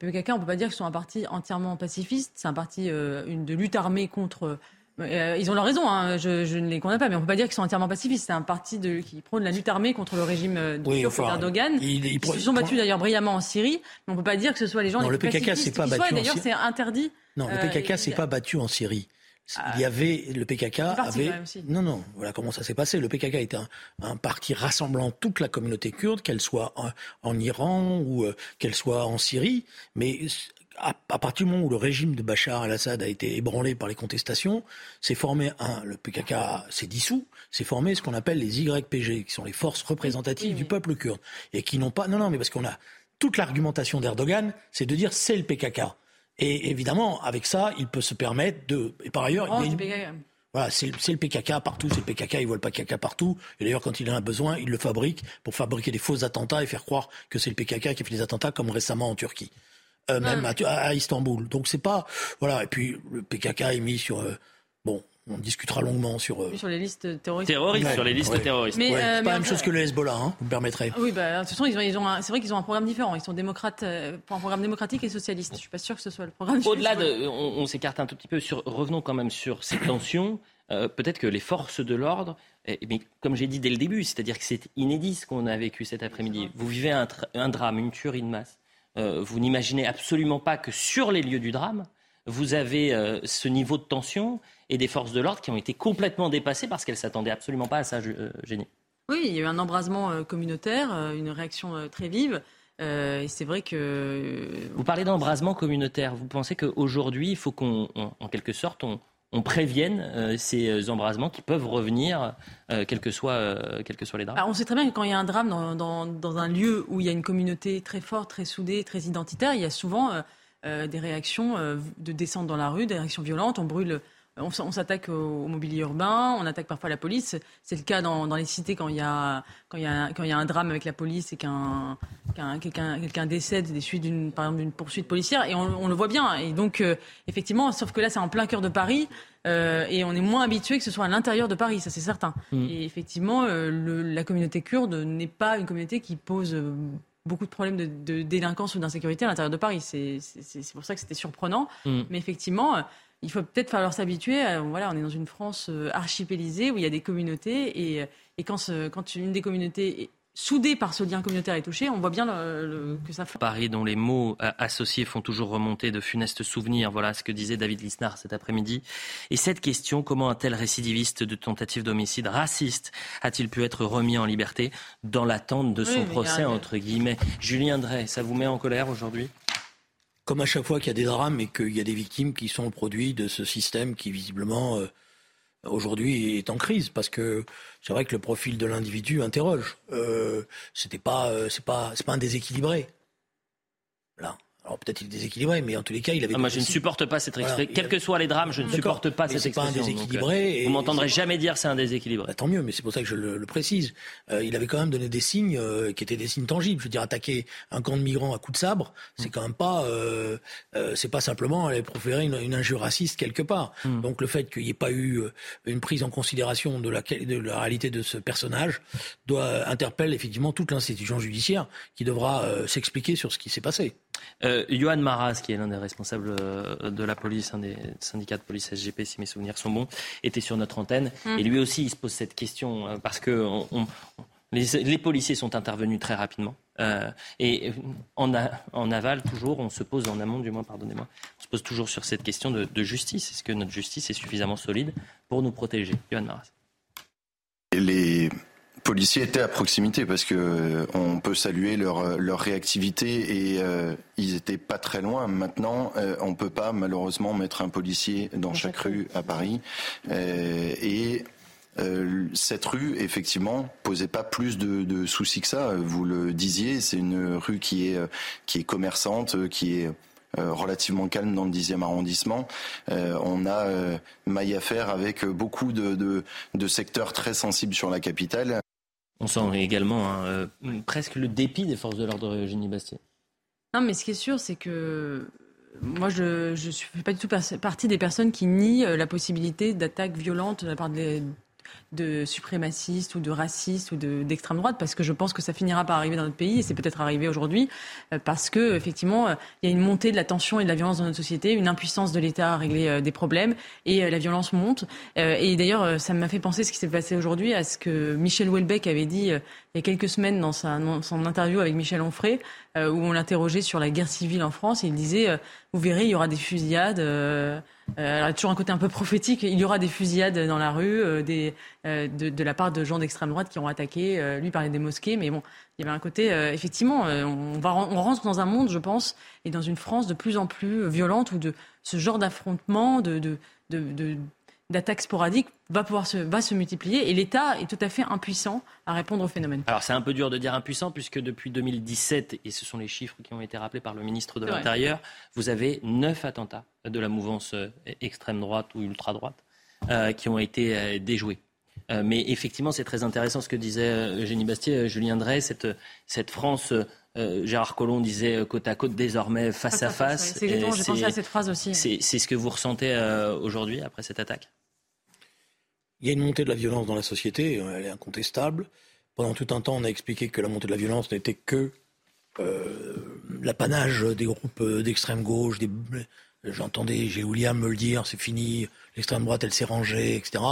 Le PKK, on peut pas dire que c'est un parti entièrement pacifiste. C'est un parti une, de lutte armée contre euh, ils ont leur raison, hein. je, ne les condamne pas, mais on ne peut pas dire qu'ils sont entièrement pacifistes. C'est un parti de, qui prône la lutte armée contre le régime euh, de oui, d'Erdogan. Ils, se sont battus d'ailleurs brillamment en Syrie, mais on ne peut pas dire que ce soit les gens non, les le PKK s'est pas battu. D'ailleurs, c'est interdit. Non, le PKK euh, s'est pas battu en Syrie. Il y avait le PKK avait non non voilà comment ça s'est passé le PKK était un, parti rassemblant toute la communauté kurde qu'elle soit en, en Iran ou qu'elle soit en Syrie mais à, partir du moment où le régime de Bachar al-Assad a été ébranlé par les contestations, s'est formé un, le PKK s'est dissous, s'est formé ce qu'on appelle les YPG, qui sont les forces représentatives du peuple kurde, et qui n'ont pas, non, non, mais parce qu'on a toute l'argumentation d'Erdogan, c'est de dire c'est le PKK. Et évidemment, avec ça, il peut se permettre de, et par ailleurs, il y a Voilà, c'est le PKK partout, c'est le PKK, il voit le PKK partout. Et d'ailleurs, quand il en a besoin, il le fabrique pour fabriquer des faux attentats et faire croire que c'est le PKK qui a fait des attentats, comme récemment en Turquie. Euh, même à, Istanbul. Donc c'est pas voilà. Et puis le PKK est mis sur euh, bon. on discutera longuement sur. Euh, sur les listes terroristes. Terroristes, sur les listes terroristes. Mais, c'est pas la même chose que le Hezbollah, hein, vous me permettrez. Oui, bah, de toute façon, ils ont, c'est vrai qu'ils ont un programme différent. Ils sont démocrates, euh, pour un programme démocratique et socialiste. Je suis pas sûr que ce soit le programme. Au-delà de, on, s'écarte un tout petit peu sur, revenons quand même sur ces tensions. Euh, peut-être que les forces de l'ordre, mais comme j'ai dit dès le début, c'est-à-dire que c'est inédit ce qu'on a vécu cet après-midi. Vous vivez un, un, drame, une tuerie de masse. Vous n'imaginez absolument pas que sur les lieux du drame, vous avez euh, ce niveau de tension et des forces de l'ordre qui ont été complètement dépassées parce qu'elles ne s'attendaient absolument pas à ça, euh, Génie. Oui, il y a eu un embrasement euh, communautaire, une réaction très vive. et c'est vrai que. Vous parlez d'embrasement communautaire. Vous pensez qu'aujourd'hui, il faut qu'on, en quelque sorte, on, prévienne ces embrasements qui peuvent revenir, quels, que soient, que les drames ah, On sait très bien que quand il y a un drame dans, un lieu où il y a une communauté très forte, très soudée, très identitaire, il y a souvent euh, des réactions euh, de descente dans la rue, des réactions violentes. On brûle on, s'attaque au, mobilier urbain, on attaque parfois la police. C'est le cas dans, les cités quand il, y a, quand, il y a, quand il y a un drame avec la police et qu'un, quelqu'un, quelqu'un décède des suites d'une, par exemple, d'une poursuite policière. Et on, le voit bien. Et donc, euh, effectivement, sauf que là, c'est en plein cœur de Paris. et on est moins habitué que ce soit à l'intérieur de Paris, ça c'est certain. Mmh. Et effectivement, la communauté kurde n'est pas une communauté qui pose beaucoup de problèmes de, délinquance ou d'insécurité à l'intérieur de Paris. C'est pour ça que c'était surprenant. Mm. Mais effectivement, il faut peut-être falloir s'habituer. Voilà, on est dans une France euh, archipélisée où il y a des communautés et, et quand, quand une des communautés soudé par ce lien communautaire est touché, on voit bien que ça fait. Paris, dont les mots euh, associés font toujours remonter de funestes souvenirs. Voilà ce que disait David Lisnard cet après-midi. Et cette question, comment un tel récidiviste de tentative d'homicide raciste a-t-il pu être remis en liberté dans l'attente de son procès, entre guillemets? Julien Drey, ça vous met en colère aujourd'hui? Comme à chaque fois qu'il y a des drames et qu'il y a des victimes qui sont le produit de ce système qui visiblement... Euh, aujourd'hui est en crise parce que c'est vrai que le profil de l'individu interroge. Euh, c'était pas, euh, pas, c'est pas un déséquilibré. Là. Alors peut-être il est déséquilibré, mais en tous les cas, il avait. Ah, moi, je ne supporte pas cette expression. Quels que soient les drames, je ne supporte pas cette expression. Pas un déséquilibré. Euh, vous m'entendrez jamais dire c'est un déséquilibré. Bah, tant mieux, mais c'est pour ça que je le, précise. Euh, il avait quand même donné des signes euh, qui étaient des signes tangibles. Je veux dire, attaquer un camp de migrants à coups de sabre, c'est quand même pas, c'est pas simplement aller proférer une, injure raciste quelque part. Hmm. Donc le fait qu'il n'y ait pas eu une prise en considération de la, de la réalité de ce personnage doit interpelle effectivement toute l'institution judiciaire qui devra s'expliquer sur ce qui s'est passé. Euh, Johan Maras, qui est l'un des responsables euh, de la police, un des syndicats de police SGP, si mes souvenirs sont bons, était sur notre antenne. Hum. Et lui aussi, il se pose cette question euh, parce que les, policiers sont intervenus très rapidement. et en, aval, toujours, on se pose, en amont du moins, pardonnez-moi, on se pose toujours sur cette question de, de justice. Est-ce que notre justice est suffisamment solide pour nous protéger? Johan Maras. Les policiers étaient à proximité parce que euh, on peut saluer leur, leur réactivité et euh, ils étaient pas très loin. Maintenant, euh, on peut pas malheureusement mettre un policier dans chaque rue à Paris et cette rue, effectivement, posait pas plus de, de, soucis que ça. Vous le disiez, c'est une rue qui est qui est commerçante, qui est relativement calme dans le 10e arrondissement. on a maille à faire avec beaucoup de, de, de, secteurs très sensibles sur la capitale. On sent également hein, euh, presque le dépit des forces de l'ordre, Eugénie Bastier. Non, mais ce qui est sûr, c'est que moi, je ne fais pas du tout partie des personnes qui nient euh, la possibilité d'attaques violentes de la part des, de suprémacistes ou de racistes ou d'extrême droite, parce que je pense que ça finira par arriver dans notre pays, et c'est peut-être arrivé aujourd'hui, euh, parce que effectivement, euh, il y a une montée de la tension et de la violence dans notre société, une impuissance de l'État à régler euh, des problèmes, et la violence monte. Et d'ailleurs, ça m'a fait penser ce qui s'est passé aujourd'hui à ce que Michel Houellebecq avait dit il y a quelques semaines dans, sa, son interview avec Michel Onfray, où on l'interrogeait sur la guerre civile en France, et il disait, vous verrez, il y aura des fusillades. Euh, il y a toujours un côté un peu prophétique. Il y aura des fusillades dans la rue des, euh, de, la part de gens d'extrême droite qui ont attaqué. lui parlait des mosquées, mais bon, il y avait un côté, effectivement, on, va, on rentre dans un monde, je pense, et dans une France de plus en plus violente où de ce genre d'affrontement, de, de, de d'attaques sporadiques va pouvoir se, va se multiplier et l'État est tout à fait impuissant à répondre au phénomène. Alors c'est un peu dur de dire impuissant puisque depuis 2017, et ce sont les chiffres qui ont été rappelés par le ministre de l'Intérieur, vous avez neuf attentats de la mouvance euh, extrême droite ou ultra droite euh, qui ont été euh, déjoués. Mais effectivement, c'est très intéressant ce que disait Eugénie Bastier, Julien Drey, cette, cette France Gérard Collomb disait côte à côte désormais face à face. C'est j'ai pensé à cette phrase aussi. C'est ce que vous ressentez aujourd'hui après cette attaque? Il y a une montée de la violence dans la société, elle est incontestable. Pendant tout un temps, on a expliqué que la montée de la violence n'était que euh, l'apanage des groupes d'extrême gauche. Des... J'entendais j'ai William me le dire, c'est fini, l'extrême droite, elle s'est rangée, etc.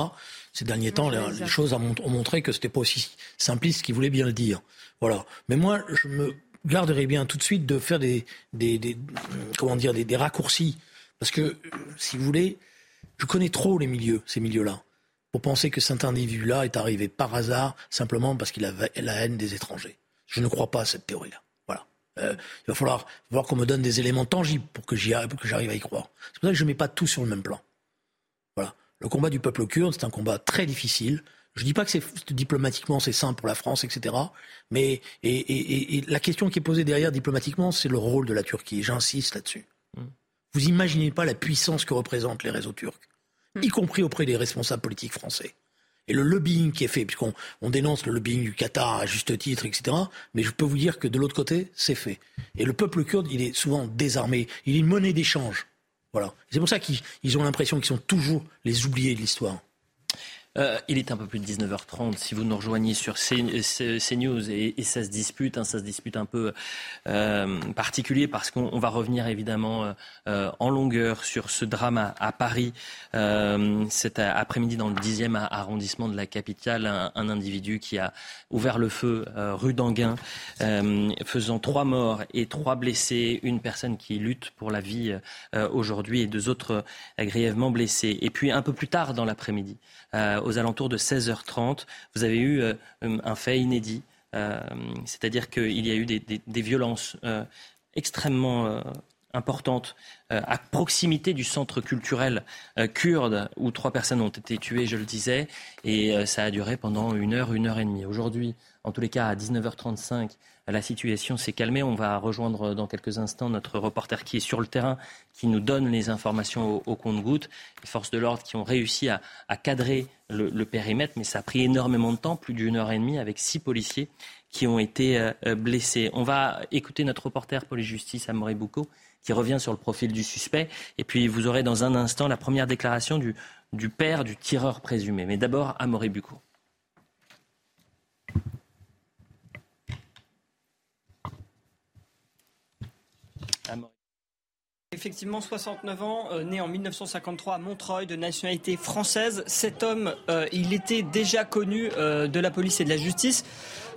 Ces derniers temps, les, choses ont montré que c'était pas aussi simpliste qu'il voulait bien le dire. Voilà. Mais moi, je me garderais bien tout de suite de faire des, des, comment dire, des, raccourcis. Parce que, si vous voulez, je connais trop les milieux, ces milieux-là, pour penser que cet individu-là est arrivé par hasard simplement parce qu'il avait la haine des étrangers. Je ne crois pas à cette théorie-là. Voilà. Euh, il va falloir voir qu'on me donne des éléments tangibles pour que j'arrive à y croire. C'est pour ça que je ne mets pas tout sur le même plan. Voilà. Le combat du peuple kurde, c'est un combat très difficile. Je ne dis pas que c'est diplomatiquement c'est simple pour la France, etc. Mais et, la question qui est posée derrière diplomatiquement, c'est le rôle de la Turquie. J'insiste là-dessus. Mm. Vous imaginez pas la puissance que représentent les réseaux turcs, mm. y compris auprès des responsables politiques français. Et le lobbying qui est fait, puisqu'on on dénonce le lobbying du Qatar à juste titre, etc. Mais je peux vous dire que de l'autre côté, c'est fait. Et le peuple kurde, il est souvent désarmé. Il est une monnaie d'échange. Voilà. C'est pour ça qu'ils ont l'impression qu'ils sont toujours les oubliés de l'histoire. Euh, il est un peu plus de 19h30. Si vous nous rejoignez sur CNews et, et ça se dispute, hein, ça se dispute un peu euh, particulier parce qu'on va revenir évidemment euh, en longueur sur ce drame à, Paris cet après-midi dans le 10e arrondissement de la capitale. Un, un individu qui a ouvert le feu rue d'Anguin, faisant trois morts et trois blessés. Une personne qui lutte pour la vie aujourd'hui et deux autres grièvement blessés. Et puis un peu plus tard dans l'après-midi. Euh, aux alentours de 16h30. Vous avez eu euh, un fait inédit, euh, c'est-à-dire qu'il y a eu des, violences extrêmement importantes à proximité du centre culturel kurde où trois personnes ont été tuées, je le disais, et ça a duré pendant une heure, une heure et demie. Aujourd'hui, en tous les cas, à 19h35, la situation s'est calmée. On va rejoindre dans quelques instants notre reporter qui est sur le terrain, qui nous donne les informations au, compte-gouttes. Les forces de l'ordre qui ont réussi à, cadrer le, périmètre, mais ça a pris énormément de temps, plus d'une heure et demie, avec six policiers qui ont été euh, blessés. On va écouter notre reporter police-justice, Amaury Boucaud, qui revient sur le profil du suspect. Et puis vous aurez dans un instant la première déclaration du, père du tireur présumé. Mais d'abord, Amaury Boucaud. Effectivement, 69 ans, euh, né en 1953 à Montreuil, de nationalité française. Cet homme, euh, il était déjà connu euh, de la police et de la justice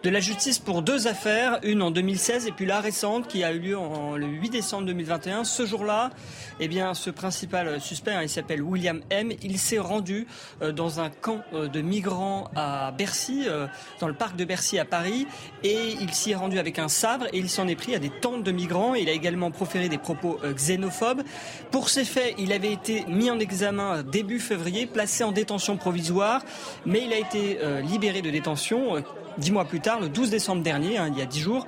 de la justice pour deux affaires, une en 2016 et puis la récente qui a eu lieu en, le 8 décembre 2021. Ce jour-là, eh bien, ce principal suspect, hein, il s'appelle William M. Il s'est rendu euh, dans un camp euh, de migrants à Bercy, euh, dans le parc de Bercy à Paris, et il s'y est rendu avec un sabre et il s'en est pris à des tentes de migrants. Il a également proféré des propos xénophobes. Pour ces faits, il avait été mis en examen début février, placé en détention provisoire, mais il a été libéré de détention dix mois plus tard, le 12 décembre dernier, hein, il y a dix jours,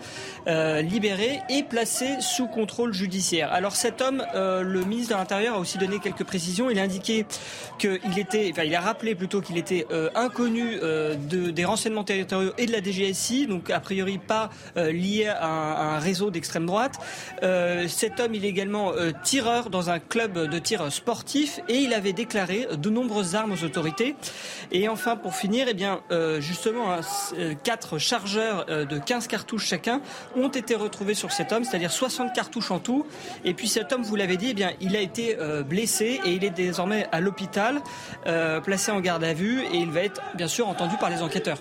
euh, libéré et placé sous contrôle judiciaire. Alors cet homme, euh, le ministre de l'Intérieur a aussi donné quelques précisions. Il a indiqué qu'il était, enfin il a rappelé plutôt qu'il était euh, inconnu de, des renseignements territoriaux et de la DGSI, donc a priori pas lié à un, à un réseau d'extrême droite. cet homme, il est également tireur dans un club de tir sportif et il avait déclaré de nombreuses armes aux autorités. Et enfin, pour finir, eh bien justement, hein, quatre chargeurs euh, de 15 cartouches chacun ont été retrouvés sur cet homme, c'est-à-dire 60 cartouches en tout. Et puis cet homme, vous l'avez dit, eh bien, il a été euh, blessé et il est désormais à l'hôpital, euh, placé en garde à vue et il va être bien sûr entendu par les enquêteurs.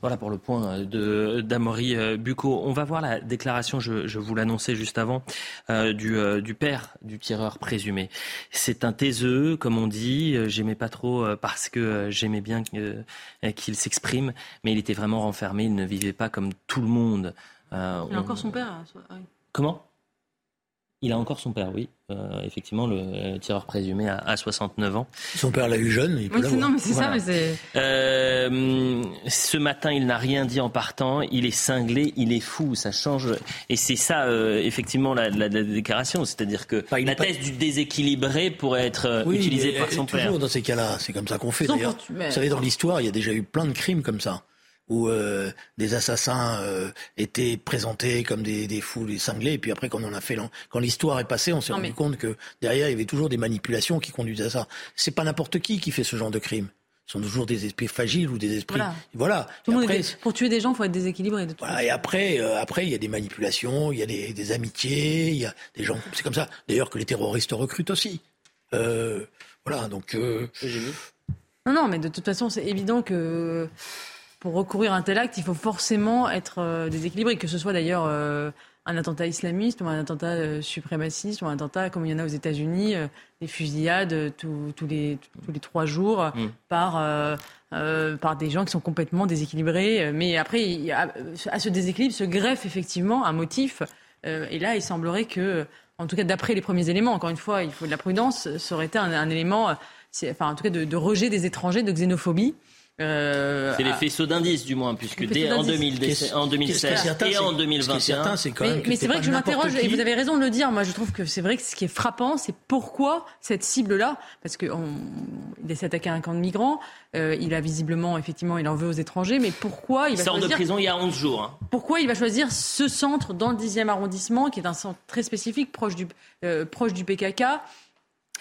Voilà pour le point de d'Amory euh, Bucco. On va voir la déclaration, je, vous l'annonçais juste avant, euh, du, euh, du, père du tireur présumé. C'est un taiseux, comme on dit. J'aimais pas trop parce que j'aimais bien qu'il s'exprime, mais il était vraiment renfermé. Il ne vivait pas comme tout le monde. il a encore son père. Comment? Il a encore son père, oui. Euh, effectivement, le euh, tireur présumé a, 69 ans. Son père l'a eu jeune, il peut oui, Non, mais c'est ça, mais c'est... Euh, ce matin, il n'a rien dit en partant. Il est cinglé, il est fou, ça change. Et c'est ça, effectivement, la, déclaration. C'est-à-dire que la thèse du déséquilibré pourrait être utilisée par son père. Toujours dans ces cas-là, c'est comme ça qu'on fait, d'ailleurs. Vous savez, dans l'histoire, il y a déjà eu plein de crimes comme ça où euh, des assassins euh, étaient présentés comme des, des fous, des cinglés, et puis après quand on a fait quand l'histoire est passée, on s'est rendu compte que derrière il y avait toujours des manipulations qui conduisaient à ça. C'est pas n'importe qui qui fait ce genre de crime. Ce sont toujours des esprits fragiles ou des esprits. Voilà. pour tuer des gens, il faut être déséquilibré. De voilà, et après, euh, après, il y a des manipulations, il y a des, des amitiés, il y a des gens. C'est comme ça. D'ailleurs que les terroristes recrutent aussi. voilà, donc. Non, non, mais de toute façon, c'est évident que pour recourir à un tel acte, il faut forcément être euh, déséquilibré, que ce soit d'ailleurs euh, un attentat islamiste ou un attentat euh, suprémaciste ou un attentat comme il y en a aux États-Unis, des fusillades tous les, tous les trois jours mm. par, par des gens qui sont complètement déséquilibrés. Mais après, à ce déséquilibre se greffe effectivement un motif. et là, il semblerait que, en tout cas d'après les premiers éléments, encore une fois, il faut de la prudence, ça aurait été un, élément, enfin en tout cas de, de rejet des étrangers, de xénophobie. Euh, c'est les faisceaux d'indices, du moins, puisque dès en, 2016 et en 2021. c'est quand même mais, c'est vrai que je m'interroge, et vous avez raison de le dire, moi je trouve que c'est vrai que ce qui est frappant, c'est pourquoi cette cible-là, parce qu'il s'est attaqué à un camp de migrants, euh, il a visiblement, effectivement, il en veut aux étrangers, mais pourquoi il va sort choisir, de prison il y a 11 jours. Hein. Pourquoi il va choisir ce centre dans le 10e arrondissement, qui est un centre très spécifique, proche du, euh, proche du PKK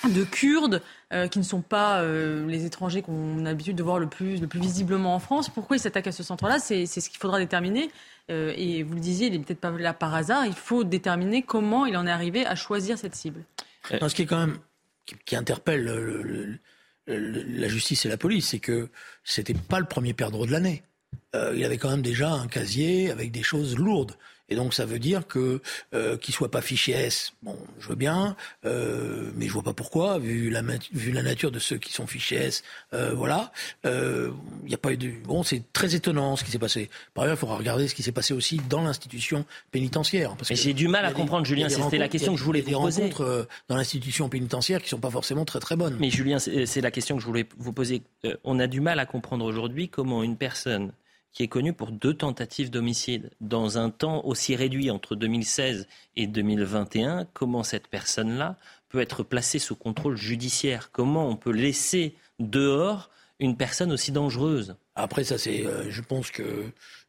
de Kurdes euh, qui ne sont pas euh, les étrangers qu'on a l'habitude de voir le plus, le plus visiblement en France. Pourquoi ils s'attaquent à ce centre-là? C'est ce qu'il faudra déterminer. Euh, et vous le disiez, il n'est peut-être pas là par hasard. Il faut déterminer comment il en est arrivé à choisir cette cible. ce qui est quand même qui, interpelle la justice et la police, c'est que c'était pas le premier perdreau de l'année. il avait quand même déjà un casier avec des choses lourdes. Et donc ça veut dire que euh, qu'il soit pas fiché S, bon, je veux bien, euh, mais je vois pas pourquoi, vu la vu la nature de ceux qui sont fichés S, euh, voilà. Il euh, n'y a pas eu de bon, c'est très étonnant ce qui s'est passé. Par ailleurs, il faudra regarder ce qui s'est passé aussi dans l'institution pénitentiaire. Parce mais j'ai du mal à comprendre, Julien. C'était la question que je voulais vous poser. Des rencontres euh, dans l'institution pénitentiaire qui sont pas forcément très très bonnes. Mais Julien, c'est la question que je voulais vous poser. Euh, on a du mal à comprendre aujourd'hui comment une personne qui est connu pour deux tentatives d'homicide dans un temps aussi réduit entre 2016 et 2021. Comment cette personne-là peut être placée sous contrôle judiciaire? Comment on peut laisser dehors une personne aussi dangereuse? Après, ça, c'est, euh, je pense que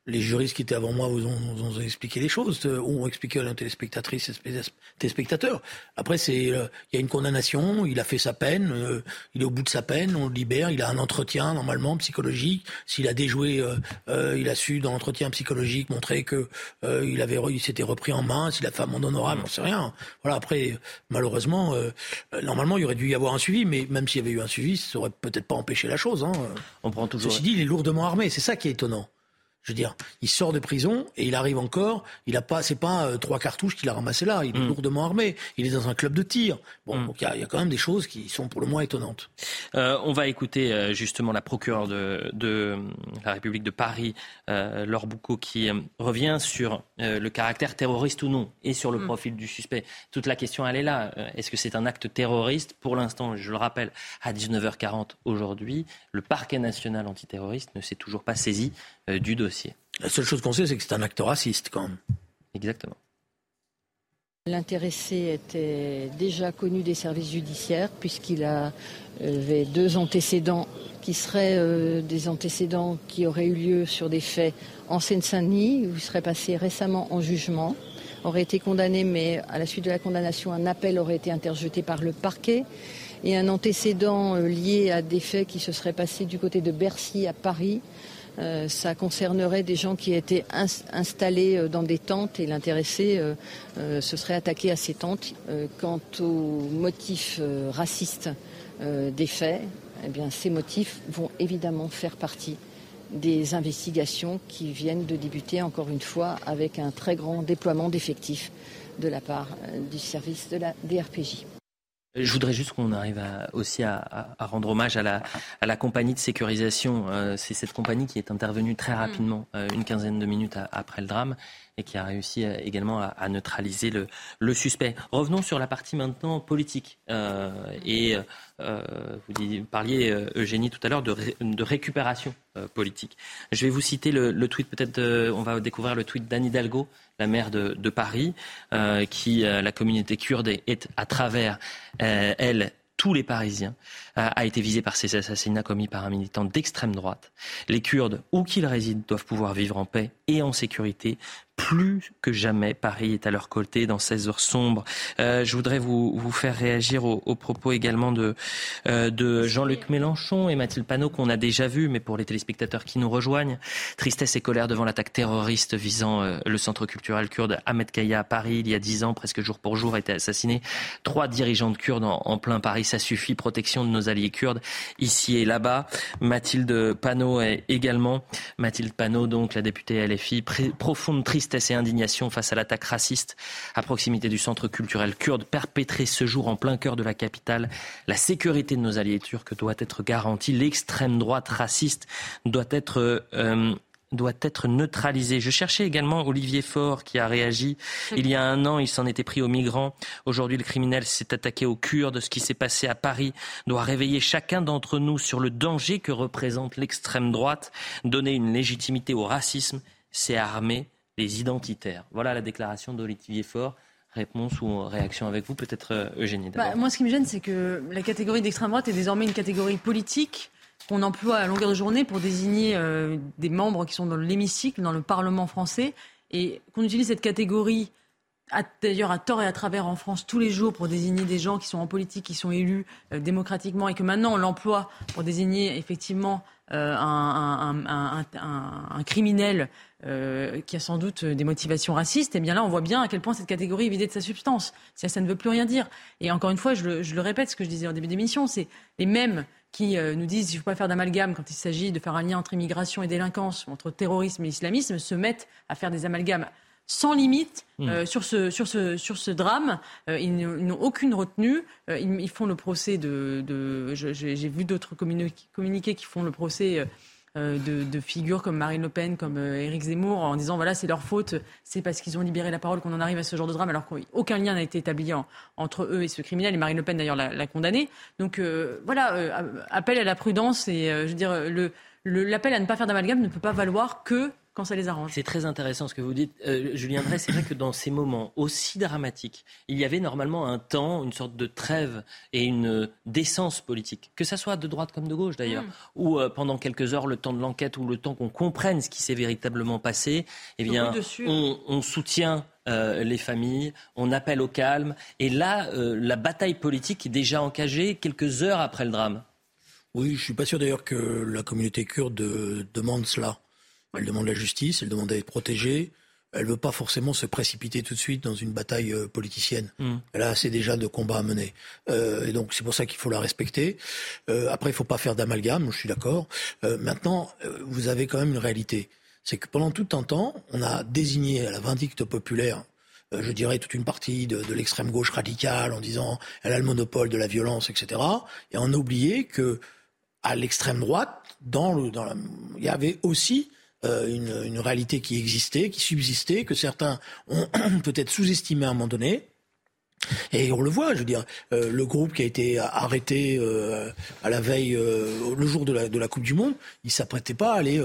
les juristes qui étaient avant moi vous ont, expliqué les choses, euh, ont expliqué à la téléspectatrice et téléspectateurs. Après, c'est, euh, il y a une condamnation, il a fait sa peine, euh, il est au bout de sa peine, on le libère, il a un entretien normalement psychologique. S'il a déjoué, il a su dans l'entretien psychologique montrer que il avait, il s'était repris en main, s'il a fait amende honorable, on sait rien. Voilà. Après, malheureusement, normalement, il aurait dû y avoir un suivi, mais même s'il y avait eu un suivi, ça aurait peut-être pas empêché la chose. Hein. On prend toujours. Ceci dit, il est lourdement armé, c'est ça qui est étonnant. Je veux dire, il sort de prison et il arrive encore. Il a pas, c'est pas euh, trois cartouches qu'il a ramassées là. Il est mm. lourdement armé. Il est dans un club de tir. Bon, mm. donc il y, a quand même des choses qui sont pour le moins étonnantes. Euh, on va écouter euh, justement la procureure de, de, la République de Paris, Laure Boucaud, qui revient sur le caractère terroriste ou non et sur le mm. profil du suspect. Toute la question, elle est là. Est-ce que c'est un acte terroriste? Pour l'instant, je le rappelle, à 19h40 aujourd'hui, le parquet national antiterroriste ne s'est toujours pas saisi du dossier. La seule chose qu'on sait, c'est que c'est un acte raciste quand même. Exactement. L'intéressé était déjà connu des services judiciaires puisqu'il avait deux antécédents qui seraient euh, des antécédents qui auraient eu lieu sur des faits en Seine-Saint-Denis où il serait passé récemment en jugement, aurait été condamné mais à la suite de la condamnation un appel aurait été interjeté par le parquet et un antécédent euh, lié à des faits qui se seraient passés du côté de Bercy à Paris euh, ça concernerait des gens qui étaient installés euh, dans des tentes et l'intéressé euh, se serait attaqué à ces tentes. quant aux motifs racistes des faits, eh ces motifs vont évidemment faire partie des investigations qui viennent de débuter, encore une fois, avec un très grand déploiement d'effectifs de la part du service de la DRPJ. Je voudrais juste qu'on arrive aussi à, rendre hommage à la, à la compagnie de sécurisation. Euh, c'est cette compagnie qui est intervenue très mm. rapidement, euh, une quinzaine de minutes après le drame, et qui a réussi euh, également à, neutraliser le, suspect. Revenons sur la partie maintenant politique. et vous parliez, Eugénie, tout à l'heure de, récupération politique. Je vais vous citer le, tweet, peut-être, on va découvrir le tweet d'Anne Hidalgo, la maire de, Paris, qui, la communauté kurde, est à travers euh, elle, tous les Parisiens, a été visé par ces assassinats commis par un militant d'extrême droite. Les Kurdes, où qu'ils résident, doivent pouvoir vivre en paix et en sécurité plus que jamais, Paris est à leur côté dans ces heures sombres. Euh, je voudrais vous, vous faire réagir aux, propos également de, euh, de Jean-Luc Mélenchon et Mathilde Panot qu'on a déjà vu, mais pour les téléspectateurs qui nous rejoignent, tristesse et colère devant l'attaque terroriste visant euh, le centre culturel kurde Ahmed Kaya à Paris il y a dix ans, presque jour pour jour, a été assassiné. Trois dirigeants de Kurdes en, en plein Paris, ça suffit. Protection de nos alliés kurdes ici et là-bas. Mathilde Panot est également. Mathilde Panot, donc la députée LFI, profonde tristesse tristesse et indignation face à l'attaque raciste à proximité du centre culturel kurde perpétré ce jour en plein cœur de la capitale. La sécurité de nos alliés turcs doit être garantie. L'extrême droite raciste doit être euh, doit être neutralisée. Je cherchais également Olivier Faure qui a réagi. Il y a un an, il s'en était pris aux migrants. Aujourd'hui, le criminel s'est attaqué aux Kurdes. Ce qui s'est passé à Paris doit réveiller chacun d'entre nous sur le danger que représente l'extrême droite. Donner une légitimité au racisme, c'est armer les identitaires. Voilà la déclaration d'Olivier Faure. Réponse ou réaction avec vous, peut-être euh, Eugénie bah, Moi, ce qui me gêne, c'est que la catégorie d'extrême droite est désormais une catégorie politique qu'on emploie à longueur de journée pour désigner euh, des membres qui sont dans l'hémicycle, dans le Parlement français, et qu'on utilise cette catégorie d'ailleurs à tort et à travers en France tous les jours pour désigner des gens qui sont en politique, qui sont élus euh, démocratiquement, et que maintenant on l'emploie pour désigner effectivement un, un, criminel euh, qui a sans doute des motivations racistes, et eh bien là, on voit bien à quel point cette catégorie est vidée de sa substance. Ça, ne veut plus rien dire. Et encore une fois, je le, répète, ce que je disais en début d'émission, c'est les mêmes qui euh, nous disent qu'il ne faut pas faire d'amalgame quand il s'agit de faire un lien entre immigration et délinquance, entre terrorisme et islamisme, se mettent à faire des amalgames sans limite mmh. euh, sur, ce, sur, ce, sur ce drame. ils n'ont aucune retenue. Ils, font le procès de. de J'ai vu d'autres communiqués qui font le procès euh, de, figures comme Marine Le Pen, comme euh, Éric Zemmour, en disant voilà, c'est leur faute, c'est parce qu'ils ont libéré la parole qu'on en arrive à ce genre de drame, alors qu'aucun lien n'a été établi entre eux et ce criminel. Et Marine Le Pen, d'ailleurs, l'a condamné. Donc euh, voilà, appel à la prudence et je veux dire, l'appel à ne pas faire d'amalgame ne peut pas valoir que ça les arrange. C'est très intéressant ce que vous dites, euh, Julien Drey. C'est vrai que dans ces moments aussi dramatiques, il y avait normalement un temps, une sorte de trêve et une décence politique, que ça soit de droite comme de gauche d'ailleurs, mm. ou euh, pendant quelques heures, le temps de l'enquête ou le temps qu'on comprenne ce qui s'est véritablement passé, eh bien, on, soutient euh, les familles, on appelle au calme. Et là, la bataille politique est déjà engagée quelques heures après le drame. Oui, je suis pas sûr d'ailleurs que la communauté kurde demande cela. Elle demande la justice, elle demande à être protégée. Elle veut pas forcément se précipiter tout de suite dans une bataille euh, politicienne. Mm. Elle a assez déjà de combats à mener. Euh, et donc c'est pour ça qu'il faut la respecter. Euh, après, il faut pas faire d'amalgame, je suis d'accord. Euh, maintenant, euh, vous avez quand même une réalité. C'est que pendant tout un temps, on a désigné à la vindicte populaire je dirais, toute une partie de, de l'extrême gauche radicale en disant elle a le monopole de la violence, etc. Et on a oublié que à l'extrême droite, dans le, dans la, il y avait aussi euh, une, une, réalité qui existait, qui subsistait, que certains ont peut-être sous-estimé à un moment donné. Et on le voit, je veux dire, euh, le groupe qui a été arrêté euh, à la veille, le jour de la, de la Coupe du Monde, il s'apprêtait pas à aller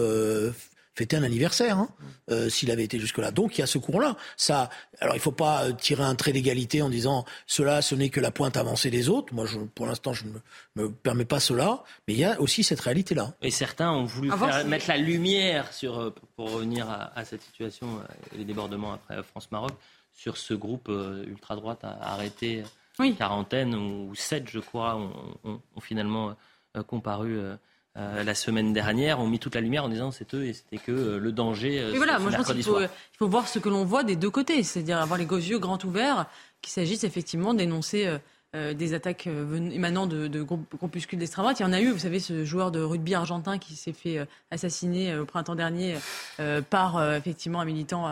fêter un anniversaire, hein, euh, s'il avait été jusque-là. Donc il y a ce cours-là. Ça, alors il ne faut pas euh, tirer un trait d'égalité en disant cela, ce n'est que la pointe avancée des autres. Moi, je, pour l'instant, je ne me, permets pas cela. Mais il y a aussi cette réalité-là. Et certains ont voulu faire, mettre la lumière sur, euh, pour revenir à, cette situation, les débordements après France-Maroc, sur ce groupe ultra-droite arrêté, oui. quarantaine ou sept, je crois, ont, finalement comparu euh, la semaine dernière ont mis toute la lumière en disant c'est eux et c'était que euh, le danger. Euh, voilà, moi je pense qu'il faut, il faut voir ce que l'on voit des deux côtés, c'est-à-dire avoir les yeux grands ouverts, qu'il s'agisse effectivement d'énoncer euh, des attaques euh, émanant de, de groupuscules d'extrême droite. Il y en a eu, vous savez, ce joueur de rugby argentin qui s'est fait euh, assassiner au printemps dernier par effectivement un militant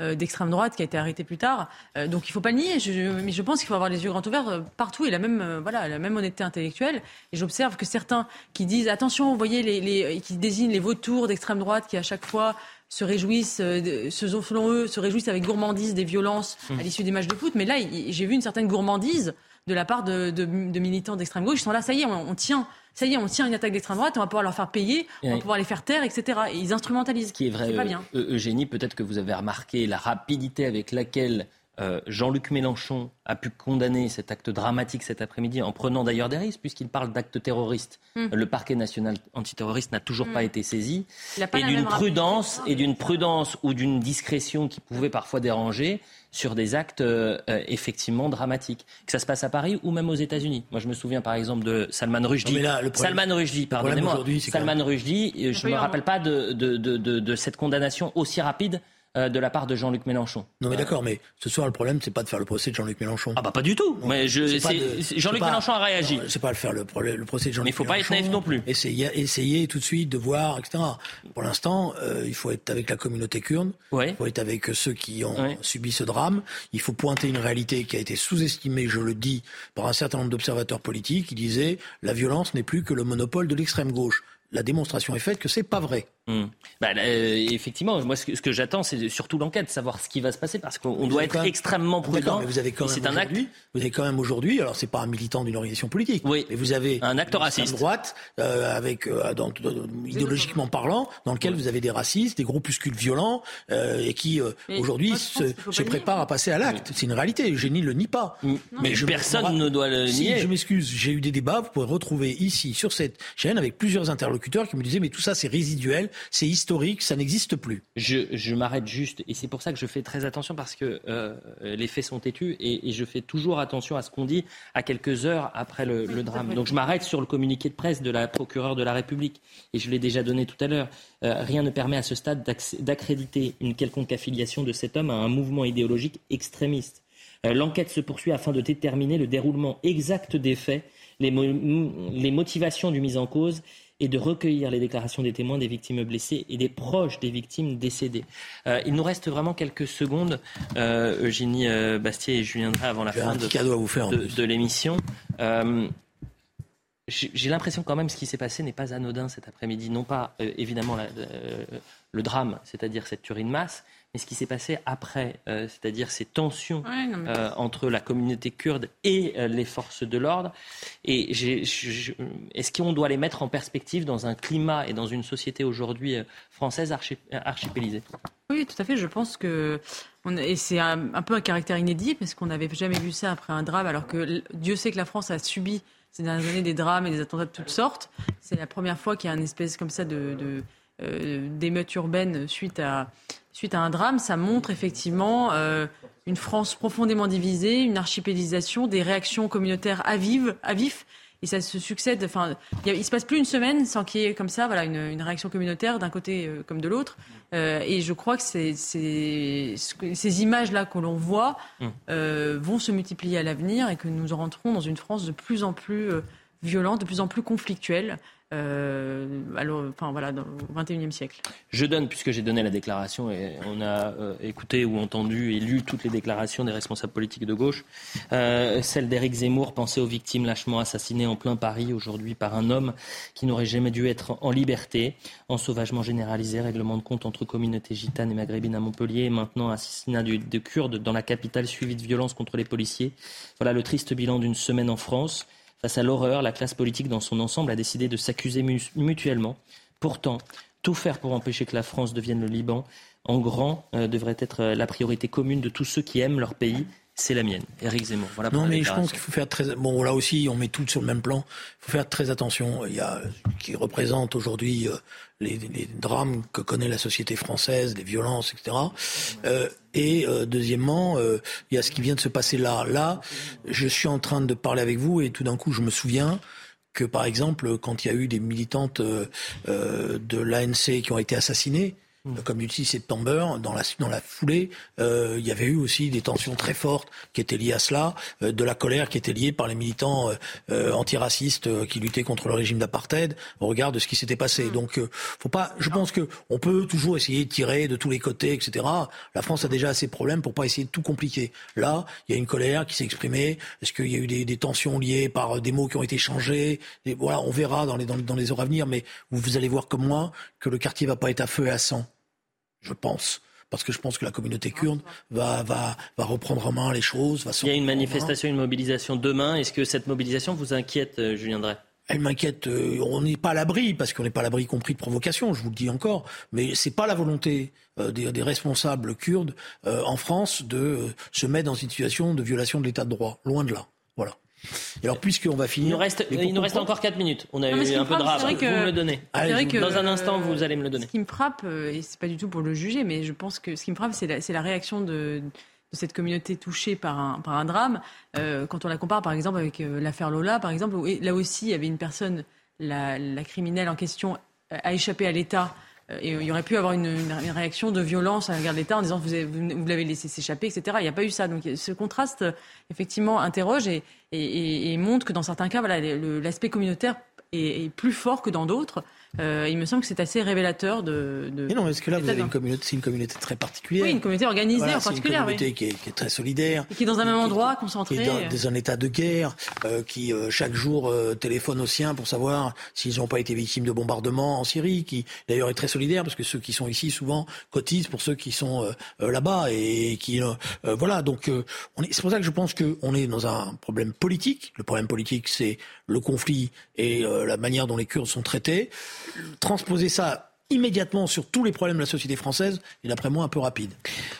mm. d'extrême droite qui a été arrêté plus tard. donc il ne faut pas le nier, je, mais je pense qu'il faut avoir les yeux grands ouverts partout et la même, voilà, la même honnêteté intellectuelle. Et j'observe que certains qui disent attention, vous voyez, les, les, qui désignent les vautours d'extrême droite qui à chaque fois se réjouissent, selon eux, se réjouissent avec gourmandise des violences à l'issue des matchs de foot. Mais là, j'ai vu une certaine gourmandise de la part de, militants d'extrême gauche. Ils sont là, ça y est, on, tient. Ça y est, on tient une attaque d'extrême droite, on va pouvoir leur faire payer, on va pouvoir les faire taire, etc. Et ils instrumentalisent. Ce qui est vrai, pas bien. Eugénie, peut-être que vous avez remarqué la rapidité avec laquelle euh, Jean-Luc Mélenchon a pu condamner cet acte dramatique cet après-midi en prenant d'ailleurs des risques puisqu'il parle d'actes terroristes. Hmm. Le parquet national antiterroriste n'a toujours pas hmm. été saisi et d'une prudence et d'une prudence ou d'une discrétion qui pouvait parfois déranger sur des actes euh, effectivement dramatiques. Que ça se passe à Paris ou même aux États-Unis. Moi, je me souviens par exemple de Salman Rushdie. Salman Rushdie, pardonnez-moi. Salman Rushdie, je ne me rappelle pas de, de, de, de cette condamnation aussi rapide euh, de la part de Jean-Luc Mélenchon. Non mais d'accord, mais ce soir le problème c'est pas de faire le procès de Jean-Luc Mélenchon. Ah bah pas du tout. mais je, Jean-Luc Mélenchon a réagi. C'est pas le faire le, le procès de Jean-Luc. Mais il faut pas être naïf non plus. Essayer, essayer tout de suite de voir, etc. Pour l'instant, euh, il faut être avec la communauté kurde. Il faut être avec ceux qui ont subi ce drame. Il faut pointer une réalité qui a été sous-estimée, je le dis, par un certain nombre d'observateurs politiques qui disaient la violence n'est plus que le monopole de l'extrême gauche. La démonstration est faite que c'est pas vrai. Hmm. Bah, euh, effectivement, moi ce que, j'attends, c'est surtout l'enquête, savoir ce qui va se passer, parce qu'on doit être extrêmement prudent. Mais vous avez quand même un acte. Vous avez quand même aujourd'hui, alors c'est pas un militant d'une organisation politique, oui. mais vous avez un acte raciste, droite, euh, avec euh, idéologiquement parlant, dans lequel vous avez des racistes, des groupuscules violents, et qui aujourd'hui se, se préparent à passer à l'acte. C'est une réalité. Je n'y le nie pas. Hmm. mais personne ne doit le nier. je m'excuse. J'ai eu des débats. Vous pouvez retrouver ici sur cette chaîne avec plusieurs interlocuteurs qui me disaient mais tout ça c'est résiduel c'est historique, ça n'existe plus. Je, m'arrête juste, et c'est pour ça que je fais très attention, parce que euh, les faits sont têtus, et, je fais toujours attention à ce qu'on dit à quelques heures après le, drame. Donc je m'arrête sur le communiqué de presse de la procureure de la République, et je l'ai déjà donné tout à l'heure. Euh, rien ne permet à ce stade d'accréditer une quelconque affiliation de cet homme à un mouvement idéologique extrémiste. Euh, l'enquête se poursuit afin de déterminer le déroulement exact des faits, les, les motivations du mis en cause et de recueillir les déclarations des témoins, des victimes blessées et des proches des victimes décédées. Euh, il nous reste vraiment quelques secondes, euh, Eugénie euh, Bastier et Julien Drey, avant la fin de, de, l'émission. J'ai l'impression quand même que ce qui s'est passé n'est pas anodin cet après-midi. Non pas, évidemment, le drame, c'est-à-dire cette tuerie de masse, mais ce qui s'est passé après, euh, c'est-à-dire ces tensions euh, entre la communauté kurde et euh, les forces de l'ordre. Et est-ce qu'on doit les mettre en perspective dans un climat et dans une société aujourd'hui française archipélisée? Oui, tout à fait. Je pense que et c'est un, un, peu un caractère inédit parce qu'on n'avait jamais vu ça après un drame, alors que Dieu sait que la France a subi ces dernières années des drames et des attentats de toutes sortes. C'est la première fois qu'il y a une espèce comme ça de, de d'émeute urbaine suite à suite à un drame, ça montre effectivement euh, une France profondément divisée, une archipélisation, des réactions communautaires à, vive, à vif. Et ça se succède. Enfin, il, ne se passe plus une semaine sans qu'il y ait comme ça, voilà, une, réaction communautaire d'un côté euh, comme de l'autre. Euh, et je crois que ces images-là que l'on voit mmh. vont se multiplier à l'avenir et que nous rentrons dans une France de plus en plus violente, de plus en plus conflictuelle. Euh, au XXIe siècle. Je donne, puisque j'ai donné la déclaration, et on a euh, écouté ou entendu et lu toutes les déclarations des responsables politiques de gauche, euh, celle d'Éric Zemmour, pensée aux victimes lâchement assassinées en plein Paris aujourd'hui par un homme qui n'aurait jamais dû être en liberté, en sauvagement généralisé, règlement de compte entre communautés gitanes et maghrébines à Montpellier, et maintenant assassinat de Kurdes dans la capitale suivi de violences contre les policiers. Voilà le triste bilan d'une semaine en France. Face à l'horreur, la classe politique dans son ensemble a décidé de s'accuser mutuellement. Pourtant, tout faire pour empêcher que la France devienne le Liban en grand euh, devrait être euh, la priorité commune de tous ceux qui aiment leur pays c'est la mienne. Éric Zemmour. Voilà non, mais je pense qu'il faut faire très. Bon, là aussi, on met tout sur le même plan. Il faut faire très attention. Il y a qui représente aujourd'hui euh, les, drames que connaît la société française, les violences, etc. Euh, et euh, deuxièmement, il y a ce qui vient de se passer là. Là, je suis en train de parler avec vous et tout d'un coup, je me souviens que, par exemple, quand il y a eu des militantes de l'ANC qui ont été assassinées, Mm. comme du 6 septembre, dans la, dans la foulée, euh, il y avait eu aussi des tensions très fortes qui étaient liées à cela, euh, de la colère qui était liée par les militants euh, antiracistes qui luttaient contre le régime d'apartheid au regard de ce qui s'était passé. Mm. Donc, faut pas. Je pense que on peut toujours essayer de tirer de tous les côtés, etc. La France a déjà assez de problèmes pour pas essayer de tout compliquer. Là, il y a une colère qui s'est exprimée. Est-ce qu'il y a eu des, des, tensions liées par des mots qui ont été changés? Et Voilà, on verra dans les dans, dans les heures à venir. Mais vous, vous allez voir comme moi que le quartier va pas être à feu et à sang je pense parce que je pense que la communauté kurde va, va, va reprendre en main les choses. Va Il y a une manifestation, une mobilisation demain. Est-ce que cette mobilisation vous inquiète, euh, Julien Drey? Elle m'inquiète. Euh, on n'est pas à l'abri, parce qu'on n'est pas à l'abri compris de provocation, je vous le dis encore, mais c'est pas la volonté euh, des, responsables kurdes euh, en France de se mettre dans une situation de violation de l'état de droit. Loin de là. Voilà. Et alors, puisqu'on va finir. Il nous reste, il nous reste encore 4 minutes. On a eu un peu de rap. Vous me le donnez. que, Dans un instant, vous allez me le donner. Ce qui me frappe, et c'est pas du tout pour le juger, mais je pense que ce qui me frappe, c'est la, la, réaction de, de cette communauté touchée par un, par un drame. Euh, quand on la compare par exemple avec euh, l'affaire Lola, par exemple, où là aussi il y avait une personne, la, criminelle en question, euh, a échappé à l'État. Et il y aurait pu avoir une, réaction de violence à l'égard de l'État en disant vous, l'avez laissé s'échapper, etc. Il n'y a pas eu ça. Donc ce contraste, effectivement, interroge et, montre que dans certains cas, l'aspect communautaire est, plus fort que dans d'autres. Euh, il me semble que c'est assez révélateur de. de mais non, est-ce que là, vous avez une communauté, c'est une communauté très particulière. Oui, une communauté organisée en particulier. Une communauté qui, est, qui, est, très solidaire. Et qui est dans un même endroit, concentré. Qui est dans, un état de guerre, euh, qui euh, chaque jour euh, téléphone aux siens pour savoir s'ils n'ont pas été victimes de bombardements en Syrie, qui d'ailleurs est très solidaire parce que ceux qui sont ici souvent cotisent pour ceux qui sont euh, là-bas et qui voilà. Donc c'est pour ça que je pense qu'on est dans un problème politique. Le problème politique, c'est le conflit et la manière dont les Kurdes sont traités. Transposer ça immédiatement sur tous les problèmes de la société française est d'après moi un peu rapide.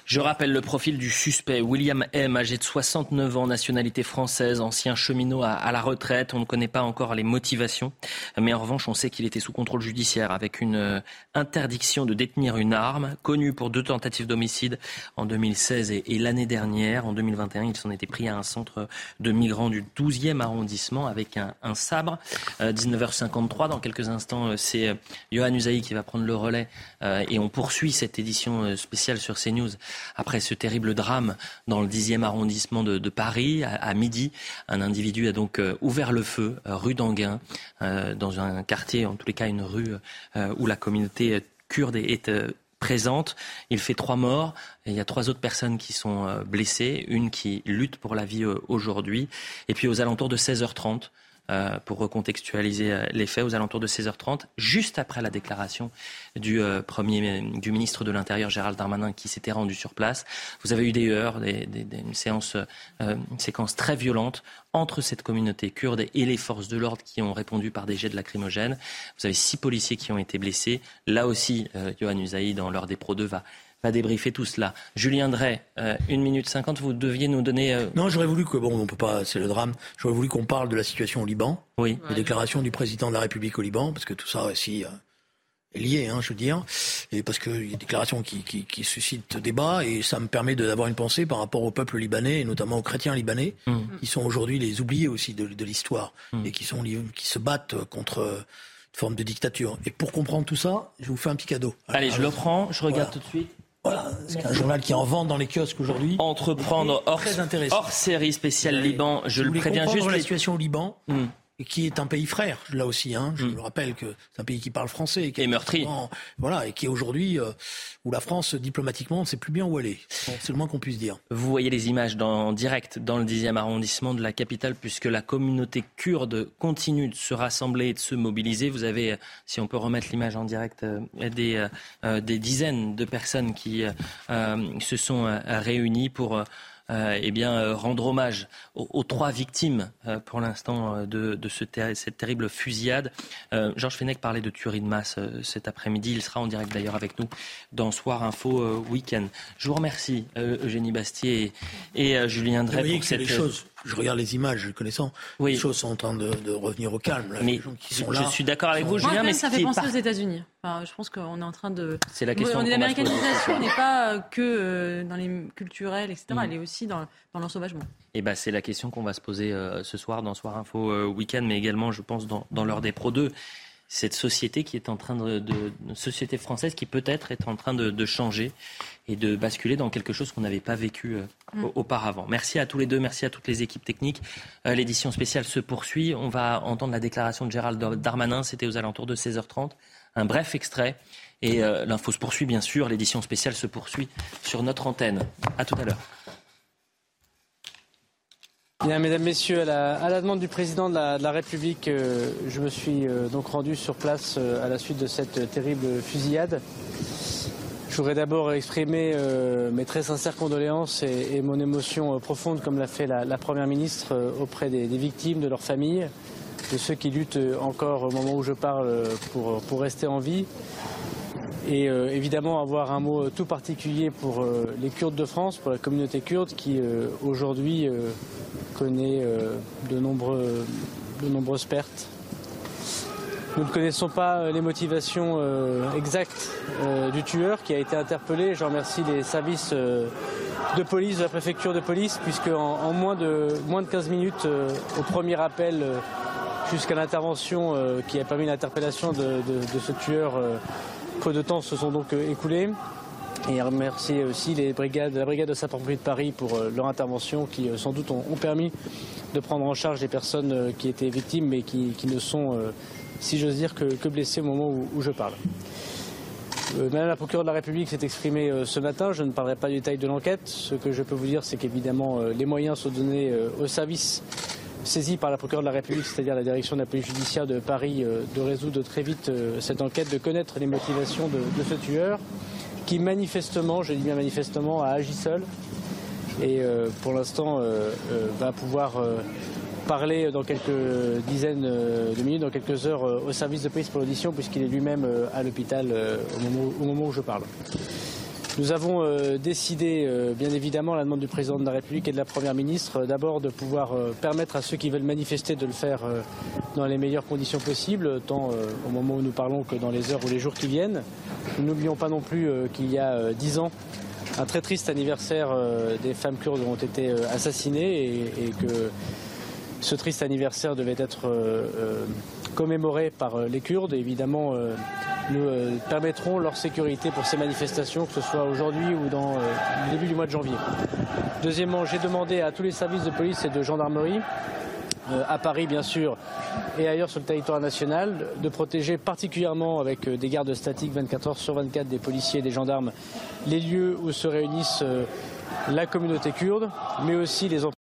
Je rappelle le profil du suspect, William M, âgé de 69 ans, nationalité française, ancien cheminot à, la retraite. On ne connaît pas encore les motivations, mais en revanche on sait qu'il était sous contrôle judiciaire avec une euh, interdiction de détenir une arme, connu pour deux tentatives d'homicide en 2016 et, l'année dernière. En 2021, il s'en était pris à un centre de migrants du 12e arrondissement avec un, sabre. 19h53, euh, dans quelques instants, euh, c'est Johan Usaï qui va prendre le relais euh, et on poursuit cette édition euh, spéciale sur CNews après ce terrible drame dans le 10e arrondissement de, Paris à, midi. Un individu a donc euh, ouvert le feu rue d'Anguin dans un quartier, en tous les cas une rue où la communauté kurde est, présente. Il fait trois morts. Il y a trois autres personnes qui sont blessées, une qui lutte pour la vie aujourd'hui. Et puis aux alentours de 16h30, euh, pour recontextualiser euh, les faits, aux alentours de 16h30, juste après la déclaration du, euh, premier, du ministre de l'Intérieur, Gérald Darmanin, qui s'était rendu sur place. Vous avez eu des heures, des, une, séance, séquence très violente entre cette communauté kurde et les forces de l'ordre qui ont répondu par des jets de lacrymogène. Vous avez six policiers qui ont été blessés. Là aussi, Johan Usaï, dans l'heure des Pro 2, va va débriefer tout cela. Julien Drey, euh, 1 minute 50, vous deviez nous donner... Euh, non, j'aurais voulu que, bon, on peut pas, c'est le drame, j'aurais voulu qu'on parle de la situation au Liban, oui. des déclarations du président de la République au Liban, parce que tout ça aussi euh, est lié, hein, je veux dire, et parce qu'il y a des déclarations qui, qui, qui, suscitent débat, et ça me permet d'avoir une pensée par rapport au peuple libanais, et notamment aux chrétiens libanais, mmh. qui sont aujourd'hui les oubliés aussi de, de l'histoire, mmh. et qui, sont, qui se battent contre forme de dictature. Et pour comprendre tout ça, je vous fais un petit cadeau. Allez, je le prends, je regarde tout de suite. Voilà, c'est un journal qui est en vente dans les kiosques aujourd'hui. Entreprendre hors, hors série spéciale Liban, je le préviens juste. la situation au Liban. Hmm et qui est un pays frère, là aussi. Hein. Je mm. le rappelle que c'est un pays qui parle français. Qui et meurtri. Voilà, et qui est aujourd'hui, euh, où la France, diplomatiquement, ne sait plus bien où elle est. C'est le moins qu'on puisse dire. Vous voyez les images en direct dans le 10e arrondissement de la capitale, puisque la communauté kurde continue de se rassembler et de se mobiliser. Vous avez, si on peut remettre l'image en direct, euh, des, euh, des dizaines de personnes qui se sont réunies pour euh, eh bien, euh, rendre hommage aux, trois victimes euh, pour l'instant de, de ce cette terrible fusillade. Georges Fenech parlait de tuerie de masse cet après-midi. Il sera en direct d'ailleurs avec nous dans Soir Info Week-end. Je vous remercie, Eugénie Bastier et, Julien Drey pour cette... choses je regarde les images connaissant, oui. les choses sont en train de, revenir au calme. mais qui sont je suis d'accord avec vous, Julien, mais ça fait penser aux États-Unis. je pense qu'on est en train de. C'est la question. On est l'américanisation n'est pas que euh, dans les culturels, etc. Mm. Elle est aussi dans, dans l'ensauvagement. Et eh ben, c'est la question qu'on va se poser euh, ce soir dans Soir Info euh, Week-end, mais également, je pense, dans, dans l'heure des Pro 2 cette société qui est en train de, de société française qui peut-être est en train de, de, changer et de basculer dans quelque chose qu'on n'avait pas vécu euh, mm. auparavant. Merci à tous les deux, merci à toutes les équipes techniques. Euh, l'édition spéciale se poursuit. On va entendre la déclaration de Gérald Darmanin. C'était aux alentours de 16h30. Un bref extrait. Et euh, l'info se poursuit, bien sûr. L'édition spéciale se poursuit sur notre antenne. À tout à l'heure mesdames, Messieurs, à la, demande du président de la, République, euh, je me suis euh, donc rendu sur place euh, à la suite de cette terrible fusillade. Je voudrais d'abord exprimer mes très sincères condoléances et, mon émotion profonde, comme l'a fait la, Première ministre, auprès des, victimes, de leurs familles, de ceux qui luttent encore au moment où je parle pour, pour rester en vie. Et évidemment avoir un mot tout particulier pour les Kurdes de France, pour la communauté kurde qui aujourd'hui connaît de, nombreuses pertes. Nous ne connaissons pas les motivations exactes du tueur qui a été interpellé. Je remercie les services de police, de la préfecture de police, puisque en, moins, de, moins de 15 minutes euh, au premier appel euh, jusqu'à l'intervention euh, qui a permis l'interpellation de, ce tueur, peu de temps se sont donc écoulés. Et remercier aussi les brigades, la brigade de sapeurs-pompiers de Paris pour leur intervention qui sans doute ont, permis de prendre en charge les personnes qui étaient victimes mais qui, ne sont, si j'ose dire, que, blessées au moment où je parle. Euh, Madame la procureure de la République s'est exprimée euh, ce matin. Je ne parlerai pas du détail de l'enquête. Ce que je peux vous dire, c'est qu'évidemment, euh, les moyens sont donnés au service saisi par la procureure de la République, c'est-à-dire la direction de la police judiciaire de Paris, de résoudre très vite cette enquête, de connaître les motivations de, ce tueur, qui manifestement, je dis bien manifestement, a agi seul et pour l'instant va pouvoir parler dans quelques dizaines de minutes, dans quelques heures euh, au service de police pour l'audition puisqu'il est lui-même euh, à l'hôpital euh, au moment, où je parle. Nous avons décidé, bien évidemment, à la demande du président de la République et de la Première ministre, d'abord de pouvoir permettre à ceux qui veulent manifester de le faire dans les meilleures conditions possibles, tant au moment où nous parlons que dans les heures ou les jours qui viennent. Nous n'oublions pas non plus qu'il y a dix ans, un très triste anniversaire des femmes kurdes ont été assassinées et que ce triste anniversaire devait être euh, euh, commémoré par euh, les Kurdes. évidemment, nous permettrons leur sécurité pour ces manifestations, que ce soit aujourd'hui ou dans le début du mois de janvier. Deuxièmement, j'ai demandé à tous les services de police et de gendarmerie à Paris bien sûr et ailleurs sur le territoire national, de protéger particulièrement avec des gardes statiques 24 heures sur 24 des policiers et des gendarmes les lieux où se réunissent la communauté kurde, mais aussi les